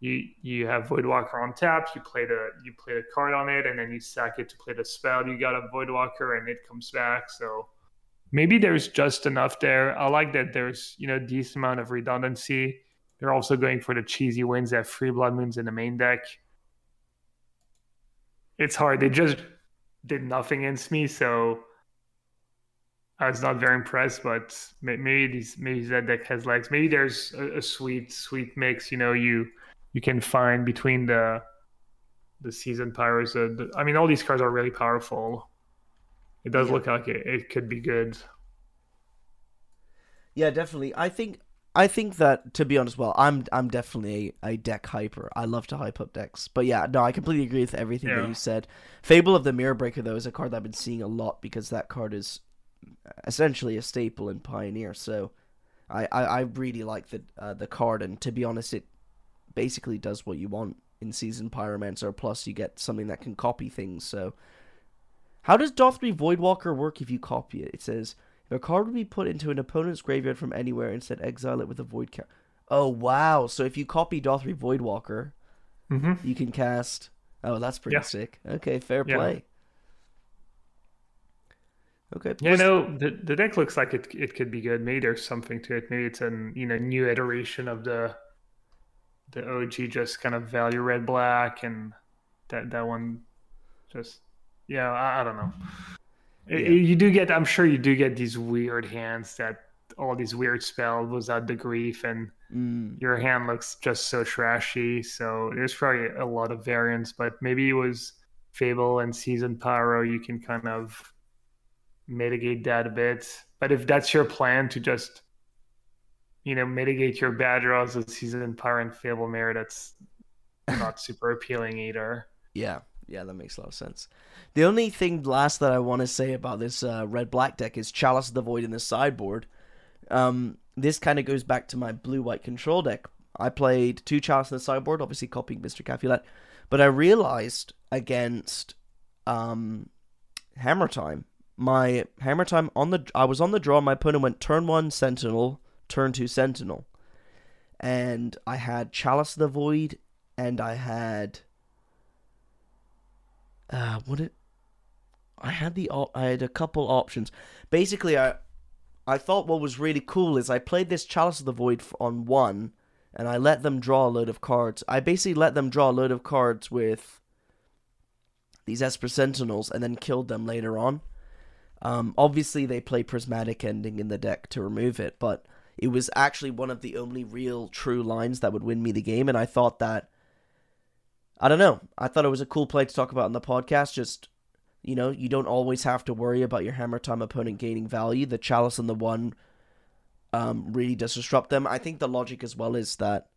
you you have Voidwalker on tap, you play the you play the card on it, and then you sack it to play the spell. You got a Voidwalker, and it comes back. So maybe there's just enough there. I like that there's you know decent amount of redundancy. They're also going for the cheesy wins that free blood moons in the main deck. It's hard. They just did nothing against me, so I was not very impressed. But maybe these maybe that deck has legs. Maybe there's a, a sweet sweet mix. You know, you you can find between the the season powers. Uh, the, I mean, all these cards are really powerful. It does Yeah. look like it, it could be good. Yeah, definitely. I think I think that to be honest, well, I'm I'm definitely a, a deck hyper. I love to hype up decks. But yeah, no, I completely agree with everything that you said. Fable of the Mirror Breaker though is a card that I've been seeing a lot because that card is essentially a staple in Pioneer. So I I, I really like the uh, the card, and to be honest, it basically does what you want in Season Pyromancer. Plus, you get something that can copy things. So. How does Dauthi Voidwalker work if you copy it? It says if a card would be put into an opponent's graveyard from anywhere, instead exile it with a void count. Oh wow! So if you copy Dauthi Voidwalker, hmm you can cast. Oh, that's pretty Yeah. sick. Okay, fair Yeah. play. Okay. Yeah, was- no, the the deck looks like it it could be good. Maybe there's something to it. Maybe it's a you know new iteration of the the OG, just kind of value red black, and that that one just yeah, I, I don't know. It- Yeah. You do get, I'm sure you do get these weird hands that all these weird spells without the grief, and Mm, your hand looks just so trashy. So there's probably a lot of variance, but maybe it was Fable and Season Pyro. You can kind of mitigate that a bit. But if that's your plan to just, you know, mitigate your bad draws with Season Pyro and Fable Mirror, that's not super appealing either. yeah, yeah, that makes a lot of sense. The only thing last that I want to say about this uh, red black deck is Chalice of the Void in the sideboard. Um, this kind of goes back to my blue white control deck. I played two Chalice in the sideboard, obviously copying Mr. Capulet, but I realized against um, Hammer Time, my Hammer Time on the I was on the draw. My opponent went turn one Sentinel, turn two Sentinel, and I had Chalice of the Void, and I had uh, what it I had the op- I had a couple options. Basically, I I thought what was really cool is I played this Chalice of the Void on one, and I let them draw a load of cards. I basically let them draw a load of cards with these Esper Sentinels, and then killed them later on. Um, obviously, they play Prismatic Ending in the deck to remove it, but it was actually one of the only real true lines that would win me the game, and I thought that. I don't know. I thought it was a cool play to talk about on the podcast. Just you know, you don't always have to worry about your hammer time opponent gaining value. The chalice and the one um, really does disrupt them. I think the logic as well is that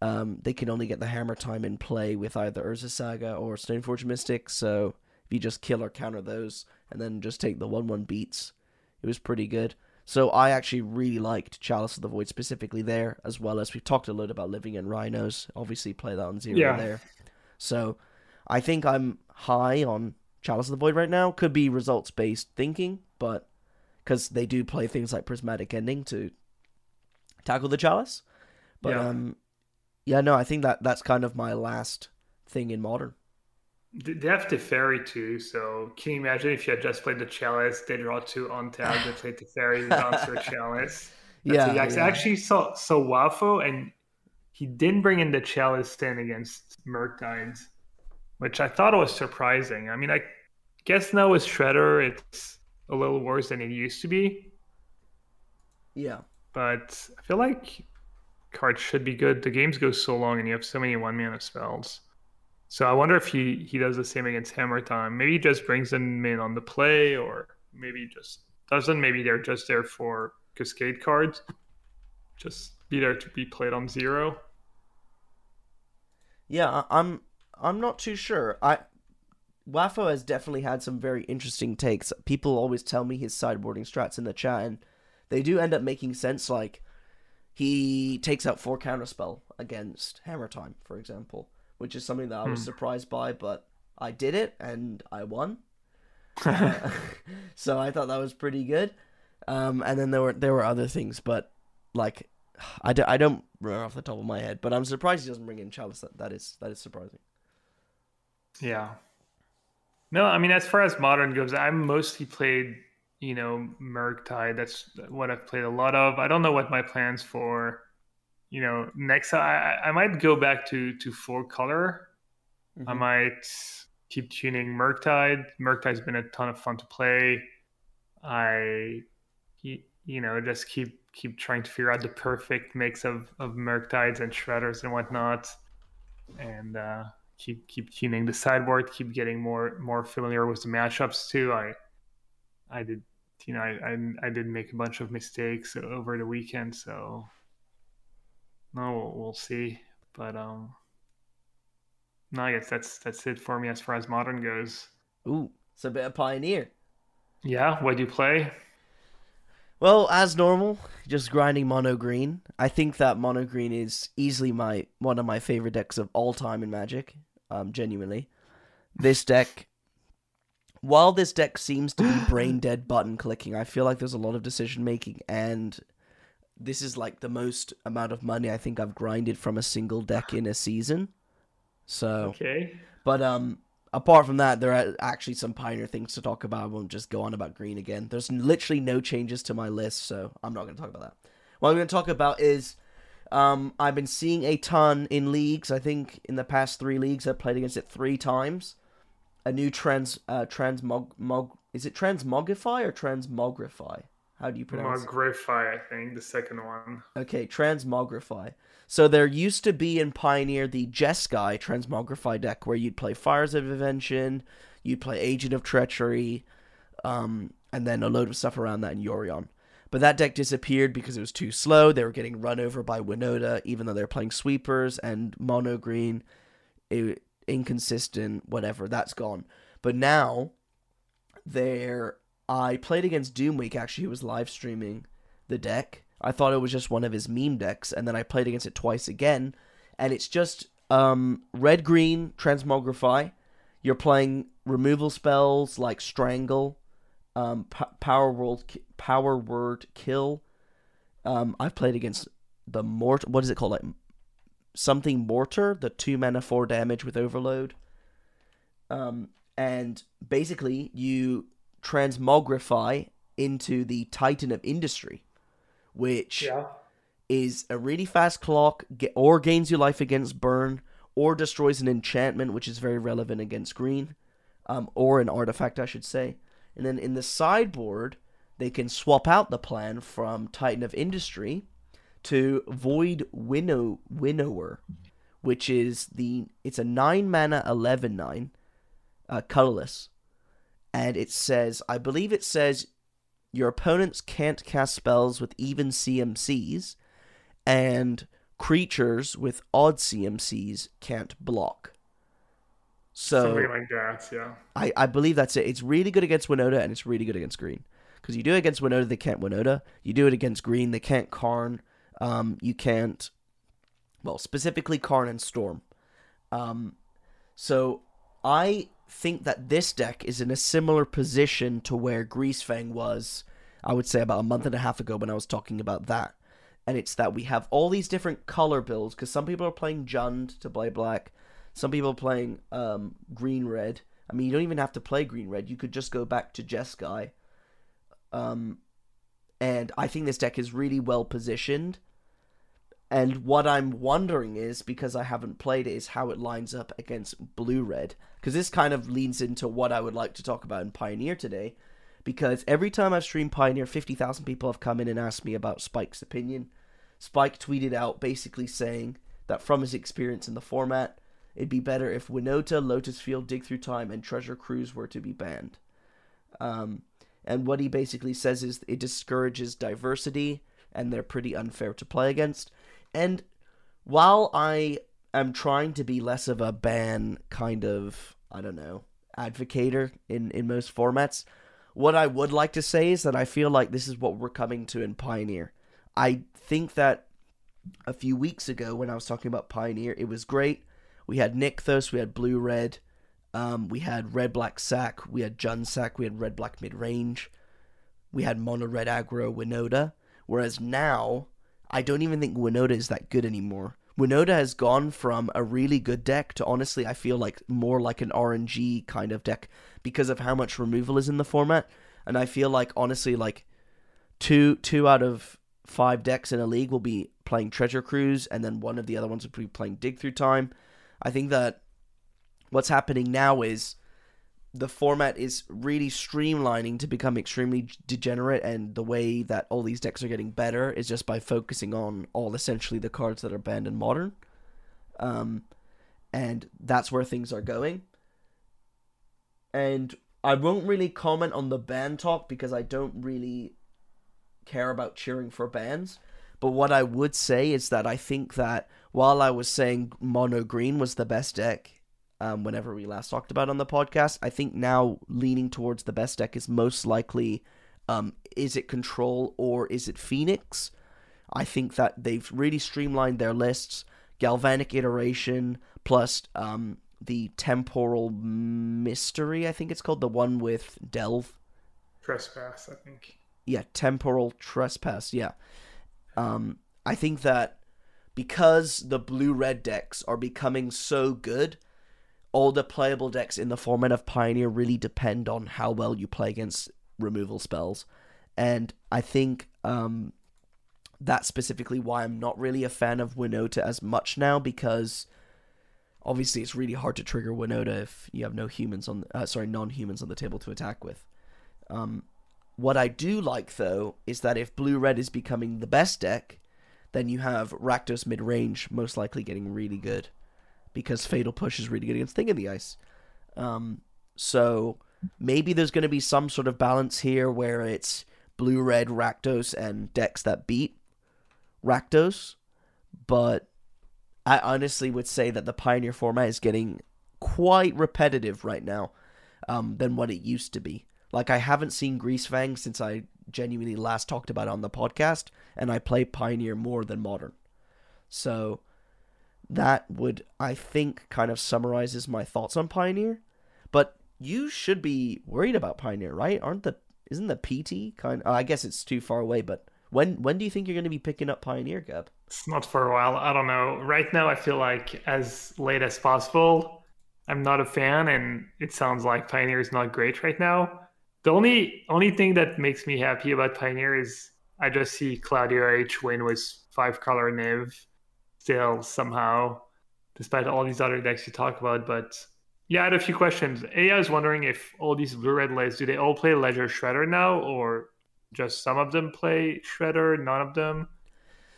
um, they can only get the hammer time in play with either Urza Saga or Stoneforge Mystic. So if you just kill or counter those and then just take the one one beats, it was pretty good. So I actually really liked Chalice of the Void specifically there, as well as we've talked a lot about Living in Rhinos. Obviously, play that on zero Yeah. there. So I think I'm high on Chalice of the Void right now. Could be results based thinking, but because they do play things like Prismatic Ending to tackle the Chalice. But Yeah. um, yeah, no, I think that that's kind of my last thing in Modern. They have Teferi too, so can you imagine if you had just played the Chalice, they draw two on tap, they play Teferi, bounce their Chalice. That's Yeah, yeah. I actually saw saw Wafo, and he didn't bring in the Chalice stand against Murktides, which I thought was surprising. I mean, I guess now with Shredder, it's a little worse than it used to be, Yeah, but I feel like cards should be good. The games go so long, and you have so many one mana spells. So I wonder if he he does the same against Hammer Time. Maybe he just brings them in on the play, or maybe just doesn't. Maybe they're just there for Cascade cards. Just be there to be played on zero. yeah, I'm I'm not too sure. I Wafo has definitely had some very interesting takes. People always tell me his sideboarding strats in the chat, and they do end up making sense. Like he takes out four counterspell against Hammer Time, for example, which is something that I was Hmm. surprised by, but I did it and I won. Uh, so I thought that was pretty good. Um, and then there were there were other things, but like I, do, I don't remember off the top of my head. But I'm surprised he doesn't bring in Chalice. That, that is that is surprising. Yeah. No, I mean as far as modern goes, I mostly played, you know, Murktide. That's what I've played a lot of. I don't know what my plans for, you know, next. I I I might go back to to full color. I Mhm. might keep tuning Murktide. Murktide's been a ton of fun to play. I, you know, just keep keep trying to figure out the perfect mix of of Murktides and Shredders and whatnot, and uh, keep keep tuning the sideboard. Keep getting more more familiar with the matchups too. I I did, you know, I I, I did make a bunch of mistakes over the weekend, so no, we'll, we'll see. But um, no, I guess that's that's it for me as far as modern goes. Ooh, it's a bit of pioneer. Yeah, what do you play? Well, as normal, just grinding mono green. I think that mono green is easily my one of my favorite decks of all time in Magic. Um, genuinely, this deck. While this deck seems to be brain dead button clicking, I feel like there's a lot of decision making, and this is like the most amount of money I think I've grinded from a single deck in a season. So, Okay. but um, apart from that, there are actually some pioneer things to talk about. I won't just go on about green again. There's literally no changes to my list, so I'm not going to talk about that. What I'm going to talk about is um, I've been seeing a ton in leagues. I think in the past three leagues, I've played against it three times. A new trans uh, transmog mog is it transmogrify or transmogrify? How do you pronounce? it? Margrify, I think, the second one. Okay, transmogrify. So there used to be in Pioneer the Jeskai transmogrify deck where you'd play Fires of Invention, you'd play Agent of Treachery, um, and then a load of stuff around that in Yorion. But that deck disappeared because it was too slow. They were getting run over by Winota, even though they were playing sweepers and mono green, it, inconsistent, whatever. That's gone. But now, there, I played against Doomwake. Actually, who was live streaming the deck. I thought it was just one of his meme decks, and then I played against it twice again, and it's just um, red green transmogrify. You're playing removal spells like strangle, um, p- power world, ki- power word kill. Um, I've played against the mort. What is it called? Like something mortar, the two mana four damage with overload. Um, and basically you transmogrify into the Titan of Industry, which Yeah. is a really fast clock, or gains you life against burn, or destroys an enchantment, which is very relevant against green, um, or an artifact, I should say. And then in the sideboard, they can swap out the plan from Titan of Industry to Void Winnow Winnower, which is the it's a nine mana eleven nine, uh, colorless, and it says I believe it says your opponents can't cast spells with even CMCs, and creatures with odd CMCs can't block. So Something like that. Yeah. I, I believe that's it. It's really good against Winota and it's really good against green. Because you do it against Winota, they can't Winota. You do it against green, they can't Karn. Um, you can't, well, specifically Karn and Storm. Um, so I think that this deck is in a similar position to where Greasefang was, I would say, about a month and a half ago when I was talking about that. And it's that we have all these different color builds, because some people are playing Jund to play black, some people are playing um, green red. I mean, you don't even have to play green red. You could just go back to Jeskai. Um, and I think this deck is really well positioned. And what I'm wondering is because I haven't played it, is how it lines up against blue red. Because this kind of leans into what I would like to talk about in Pioneer today. Because every time I've streamed Pioneer, 50,000 people have come in and asked me about Spike's opinion. Spike tweeted out basically saying that from his experience in the format, it'd be better if Winota, Lotus Field, Dig Through Time, and Treasure Cruise were to be banned. Um, and what he basically says is it discourages diversity, and they're pretty unfair to play against. And while I am trying to be less of a ban kind of, I don't know, advocator in, in most formats, what I would like to say is that I feel like this is what we're coming to in Pioneer. I think that a few weeks ago when I was talking about Pioneer, it was great. We had Nykthos, we had Blue Red, um, we had Red Black Sack, we had Jund Sack, we had Red Black Mid Range, we had Mono Red Aggro Winota. Whereas now, I don't even think Winota is that good anymore. Winota has gone from a really good deck to honestly, I feel like more like an RNG kind of deck because of how much removal is in the format. And I feel like honestly, like two two out of five decks in a league will be playing Treasure Cruise, and then one of the other ones will be playing Dig Through Time. I think that what's happening now is the format is really streamlining to become extremely degenerate, and the way that all these decks are getting better is just by focusing on all essentially the cards that are banned in modern. Um, and that's where things are going. And I won't really comment on the ban talk because I don't really care about cheering for bans. But what I would say is that I think that while I was saying mono green was the best deck, um, whenever we last talked about it on the podcast, I think now leaning towards the best deck is most likely um, is it Control or is it Phoenix? I think that they've really streamlined their lists. Galvanic Iteration plus um, the Temporal Mystery, I think it's called, the one with Delve. Trespass, I think. Yeah, Temporal Trespass, yeah. Um, I think that because the blue red decks are becoming so good, all the playable decks in the format of Pioneer really depend on how well you play against removal spells. And I think um, that's specifically why I'm not really a fan of Winota as much now because obviously it's really hard to trigger Winota if you have no humans on uh, sorry non-humans on the table to attack with. Um, what I do like though is that if blue red is becoming the best deck, then you have Rakdos mid range most likely getting really good because Fatal Push is really good against Thing in the Ice. Um, so maybe there's going to be some sort of balance here where it's blue red Rakdos and decks that beat Rakdos, but I honestly would say that the Pioneer format is getting quite repetitive right now um, than what it used to be. Like I haven't seen Grease Greasefang since I genuinely last talked about it on the podcast, and I play Pioneer more than Modern. So that would I think kind of summarizes my thoughts on Pioneer. But you should be worried about Pioneer, right? Aren't the isn't the PT kind? Uh, I guess it's too far away, but when when do you think you're going to be picking up Pioneer, Gab? It's not for a while. I don't know. Right now, I feel like as late as possible. I'm not a fan, and it sounds like Pioneer is not great right now. The only only thing that makes me happy about Pioneer is I just see Claudio H win with five color Niv still somehow, despite all these other decks you talk about. But yeah, I had a few questions. A, I was wondering if all these blue red lists do they all play Ledger Shredder now, or just some of them play Shredder, none of them?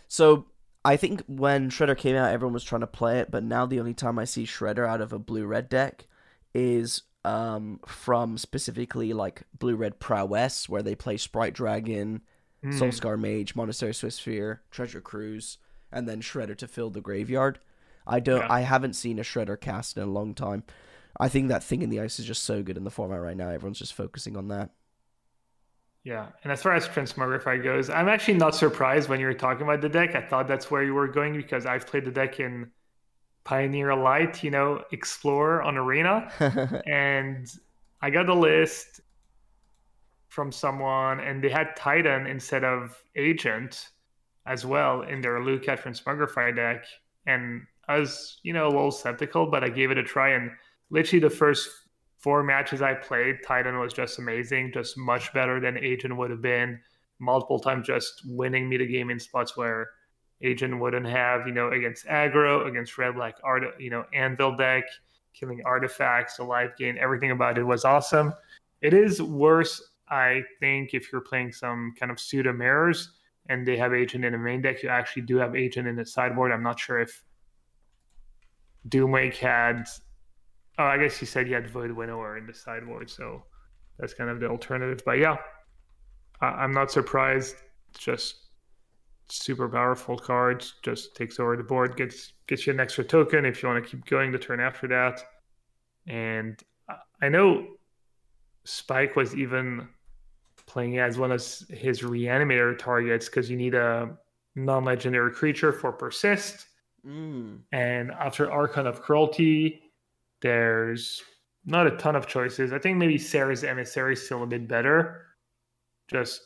So I think when Shredder came out, everyone was trying to play it, but now the only time I see Shredder out of a blue red deck is um, from specifically like blue red prowess, where they play Sprite Dragon, mm. Soulscar Mage, Monastery Swiftspear, Treasure Cruise, and then Shredder to fill the graveyard. I don't. Yeah. I haven't seen a Shredder cast in a long time. I think that thing in the ice is just so good in the format right now. Everyone's just focusing on that. Yeah, and as far as Transmogrify goes, I'm actually not surprised when you were talking about the deck. I thought that's where you were going because I've played the deck in Pioneer Light, you know, Explore on Arena, and I got the list from someone, and they had Titan instead of Agent as well in their Lukka Transmogrify deck, and I was, you know, a little skeptical, but I gave it a try, and literally the first four matches I played, Titan was just amazing, just much better than Agent would have been. Multiple times, just winning me the game in spots where Agent wouldn't have, you know, against aggro, against red like art, you know, anvil deck, killing artifacts, life gain, everything about it was awesome. It is worse, I think, if you're playing some kind of pseudo mirrors and they have Agent in the main deck. You actually do have Agent in the sideboard. I'm not sure if Doomwake had Oh, I guess you said you had Void Winnower in the sideboard, so that's kind of the alternative. But yeah, I- am not surprised. Just super powerful cards. Just takes over the board, gets gets you an extra token if you want to keep going the turn after that. And I know Spike was even playing as one of his reanimator targets because you need a non-legendary creature for persist. Mm. And after Archon of Cruelty, there's not a ton of choices. I think maybe Serra's Emissary is still a bit better. Just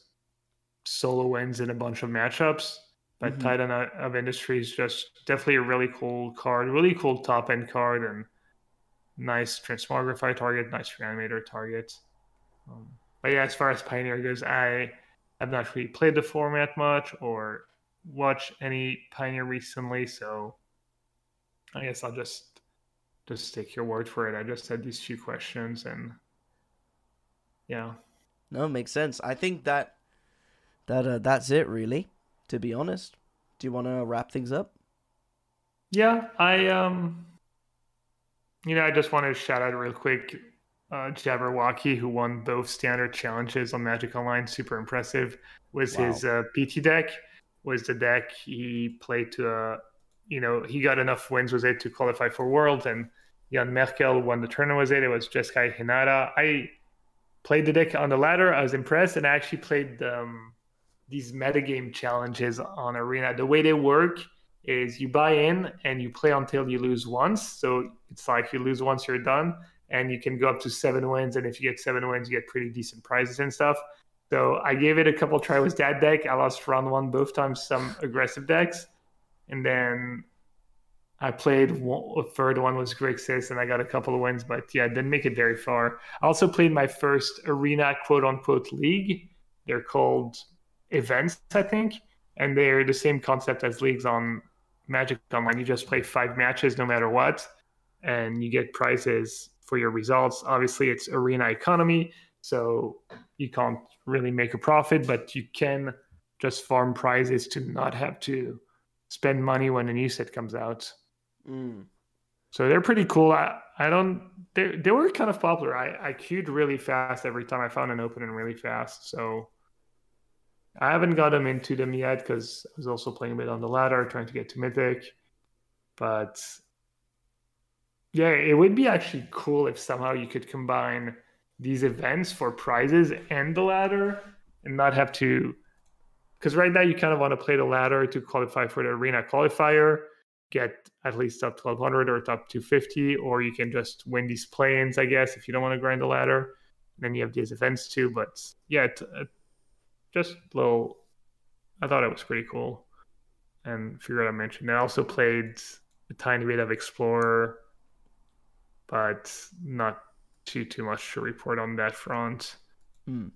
solo wins in a bunch of matchups. But mm-hmm. Titan of Industry is just definitely a really cool card, really cool top end card, and nice Transmogrify target, nice Reanimator target. Um, but yeah, as far as Pioneer goes, I have not really played the format much or watched any Pioneer recently, so I guess I'll just just take your word for it. I just had these few questions and yeah. No, makes sense. I think that that uh, that's it really, to be honest. Do you want to wrap things up? Yeah, I um you know, I just want to shout out real quick uh, Jabberwocky, who won both standard challenges on Magic Online. Super impressive. Was wow. his uh, PT deck? Was the deck he played to uh, you know, he got enough wins with it to qualify for Worlds, and Jan Merkel won the tournament with it. It was Jeskai Hinata. I played the deck on the ladder. I was impressed, and I actually played um, these metagame challenges on Arena. The way they work is you buy in and you play until you lose once. So it's like you lose once, you're done, and you can go up to seven wins. And if you get seven wins, you get pretty decent prizes and stuff. So I gave it a couple try with that deck. I lost round one both times, some aggressive decks. And then I played a third one was Grixis, and I got a couple of wins, but yeah, didn't make it very far. I also played my first arena quote unquote league. They're called events, I think, and they're the same concept as leagues on Magic Online. You just play five matches no matter what, and you get prizes for your results. Obviously, it's arena economy, so you can't really make a profit, but you can just farm prizes to not have to spend money when a new set comes out. Mm. So they're pretty cool. I, I don't they they were kind of popular. I, I queued really fast every time I found an opening really fast. So I haven't got them into them yet because I was also playing a bit on the ladder, trying to get to mythic. But yeah, it would be actually cool if somehow you could combine these events for prizes and the ladder and not have to because right now you kind of want to play the ladder to qualify for the arena qualifier get at least up 1200 or top 250 or you can just win these play-ins i guess if you don't want to grind the ladder. And then you have these events too but yeah it, it, uh, just a little i thought it was pretty cool and figured i mentioned i also played a tiny bit of explorer but not too too much to report on that front. Hmm.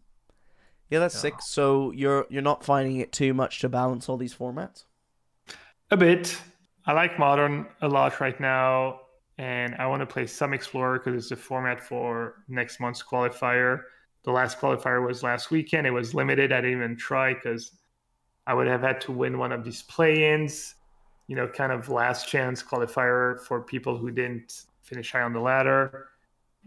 Yeah, that's Yeah. sick. So you're you're not finding it too much to balance all these formats? A bit. I like modern a lot right now, and I want to play some explorer because it's the format for next month's qualifier. The last qualifier was last weekend. It was limited. I didn't even try because I would have had to win one of these play-ins. You know, kind of last chance qualifier for people who didn't finish high on the ladder.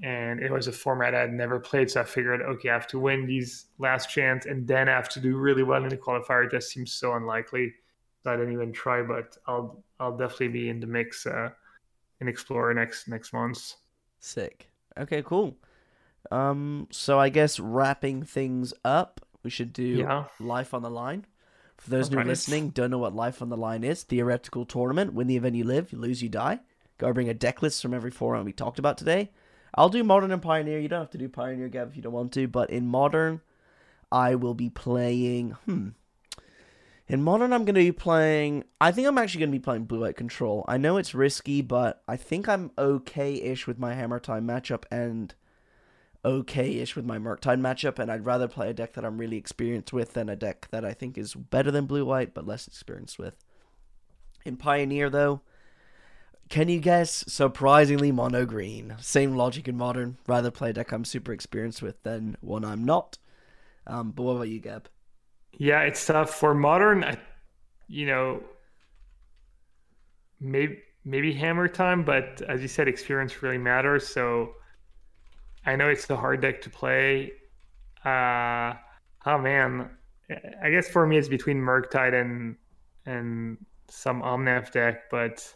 And it was a format I'd never played, so I figured, okay, I have to win these last chance, and then I have to do really well in the qualifier. It just seems so unlikely. So I didn't even try, but I'll I'll definitely be in the mix uh, in Explorer next next month. Sick. Okay, cool. Um, so I guess wrapping things up, we should do Yeah. Life on the Line. For those new Alright. listening, don't know what Life on the Line is. Theoretical tournament. Win the event you live, you lose, you die. Gotta bring a deck list from every forum we talked about today. I'll do Modern and Pioneer. You don't have to do Pioneer, Gab, if you don't want to. But in Modern, I will be playing. Hmm. In Modern, I'm going to be playing. I think I'm actually going to be playing Blue White Control. I know it's risky, but I think I'm okay ish with my Hammer Time matchup and okay ish with my Murktide matchup. And I'd rather play a deck that I'm really experienced with than a deck that I think is better than Blue White, but less experienced with. In Pioneer, though, can you guess? Surprisingly, mono green. Same logic in modern. Rather play a deck I'm super experienced with than one I'm not. Um, but what about you, Gab? Yeah, it's tough for modern. I, you know, maybe maybe hammer time, but as you said, experience really matters. So I know it's a hard deck to play. Uh, oh man, I guess for me it's between Murktide and and some Omnath deck, but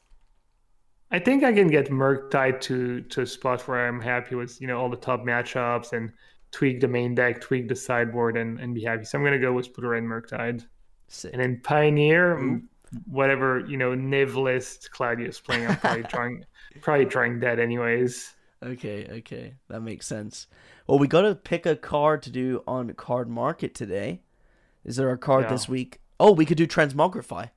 I think I can get Murktide to to a spot where I'm happy with you know all the top matchups and tweak the main deck, tweak the sideboard, and, and be happy. So I'm gonna go with Blue Red Murktide. Sick. And then Pioneer, Ooh. whatever you know, Niv list Claudius playing, I'm probably trying, probably trying that anyways. Okay, okay, that makes sense. Well, we got to pick a card to do on Cardmarket today. Is there a card Yeah. this week? Oh, we could do Transmogrify.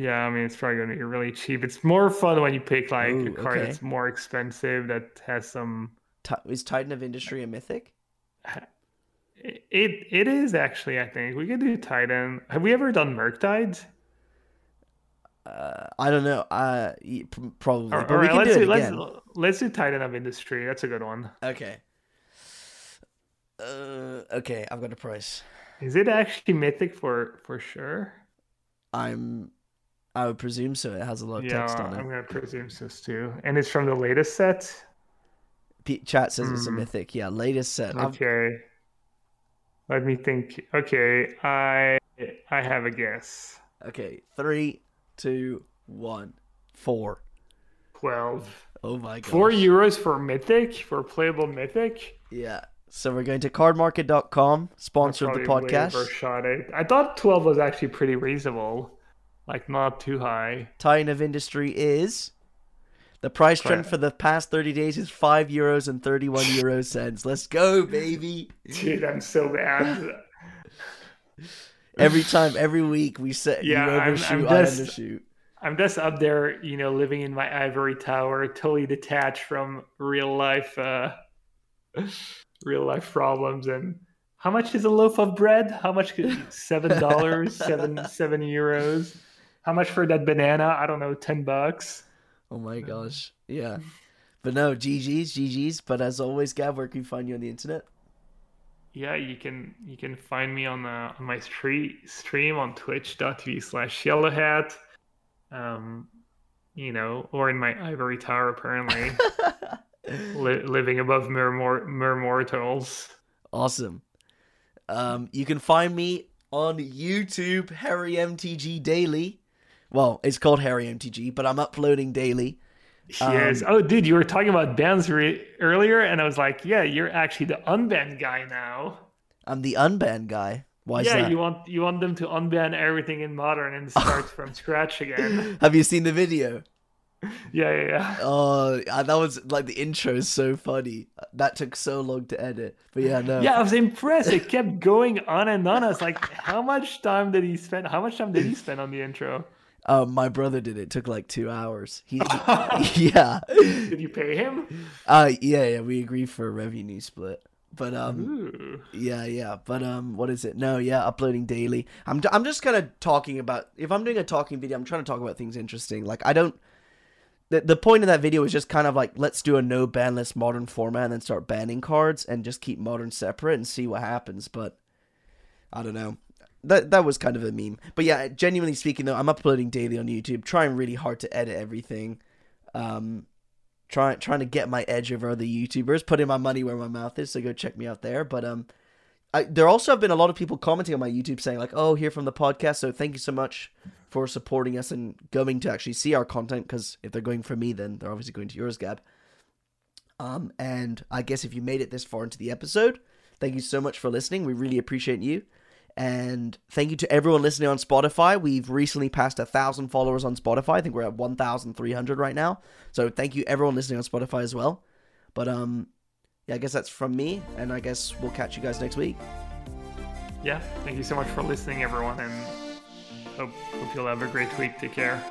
Yeah, I mean it's probably gonna be really cheap. It's more fun when you pick like Ooh, a card okay. that's more expensive that has some. Is Titan of Industry a mythic? It it is actually. I think we could do Titan. Have we ever done Murktide? Uh, I don't know. Uh, probably, All but we can let's do it do let's let's do Titan of Industry. That's a good one. Okay. Uh, okay, I've got a price. Is it actually mythic for for sure? I'm. I would presume so. It has a lot of yeah, text on it. I'm gonna presume so too. And it's from the latest set. P- chat says it's a Hmm. mythic. Yeah, latest set. I've- Okay. Let me think. Okay, I I have a guess. Okay, three, two, one, four. Twelve. Oh my god. Four euros for mythic for playable mythic. Yeah. So we're going to cardmarket.com, sponsor of the podcast. overshot it. I thought twelve was actually pretty reasonable, like not too high. Titan of Industry is the price trend for the past 30 days is 5 euros and 31 euro cents. Let's go, baby. Dude, I'm so bad. Every time, every week, we set Yeah, you I'm- I'm overshoot, I undershoot. I'm just up there, you know, living in my ivory tower, totally detached from real life, uh, real life problems. And how much is a loaf of bread? How much? could- Seven dollars, seven seven euros. How much for that banana? I don't know, ten bucks. Oh my gosh. Yeah. But no, GG's, GG's. But as always, Gab, where can we find you on the internet? Yeah, you can you can find me on uh, on my stream stream on twitch.tv slash yellowhat. Um, you know, or in my ivory tower apparently. li- living above mere, mor- mere mortals. Awesome. Um, you can find me on YouTube, Harry MTG Daily. Well, it's called Harry MTG, but I'm uploading daily. Yes. Um, oh, dude, you were talking about bans re- earlier, and I was like, yeah, you're actually the unbanned guy now. I'm the unbanned guy. Why is yeah, that? you want you want them to unban everything in modern and start from scratch again. Have you seen the video? Yeah, yeah, yeah. Oh, that was like the intro is so funny. That took so long to edit. But yeah, no. Yeah, I was impressed. It kept going on and on. I was like, how much time did he spend? How much time did he spend on the intro? Um, my brother did it. it. Took like two hours. He, he yeah. Did you pay him? Uh, yeah, yeah. We agreed for a revenue split. But um, Ooh. yeah, yeah. But um, what is it? No, yeah, uploading daily. I'm I'm just kind of talking about. If I'm doing a talking video, I'm trying to talk about things interesting. Like I don't. The, the point of that video is just kind of like let's do a no ban list modern format and then start banning cards and just keep modern separate and see what happens. But I don't know. That that was kind of a meme. But yeah, genuinely speaking though, I'm uploading daily on YouTube, trying really hard to edit everything. Um trying trying to get my edge over other YouTubers, putting my money where my mouth is. So go check me out there. But um, I, there also have been a lot of people commenting on my YouTube saying like, "Oh, here from the podcast." So thank you so much for supporting us and going to actually see our content. Because if they're going for me, then they're obviously going to yours, Gab. Um, and I guess if you made it this far into the episode, thank you so much for listening. We really appreciate you. And thank you to everyone listening on Spotify. We've recently passed a thousand followers on Spotify. I think we're at one thousand three hundred right now. So thank you everyone listening on Spotify as well. But um, yeah, I guess that's from me, and I guess we'll catch you guys next week. Yeah, thank you so much for listening, everyone, and hope hope you'll have a great week. Take care.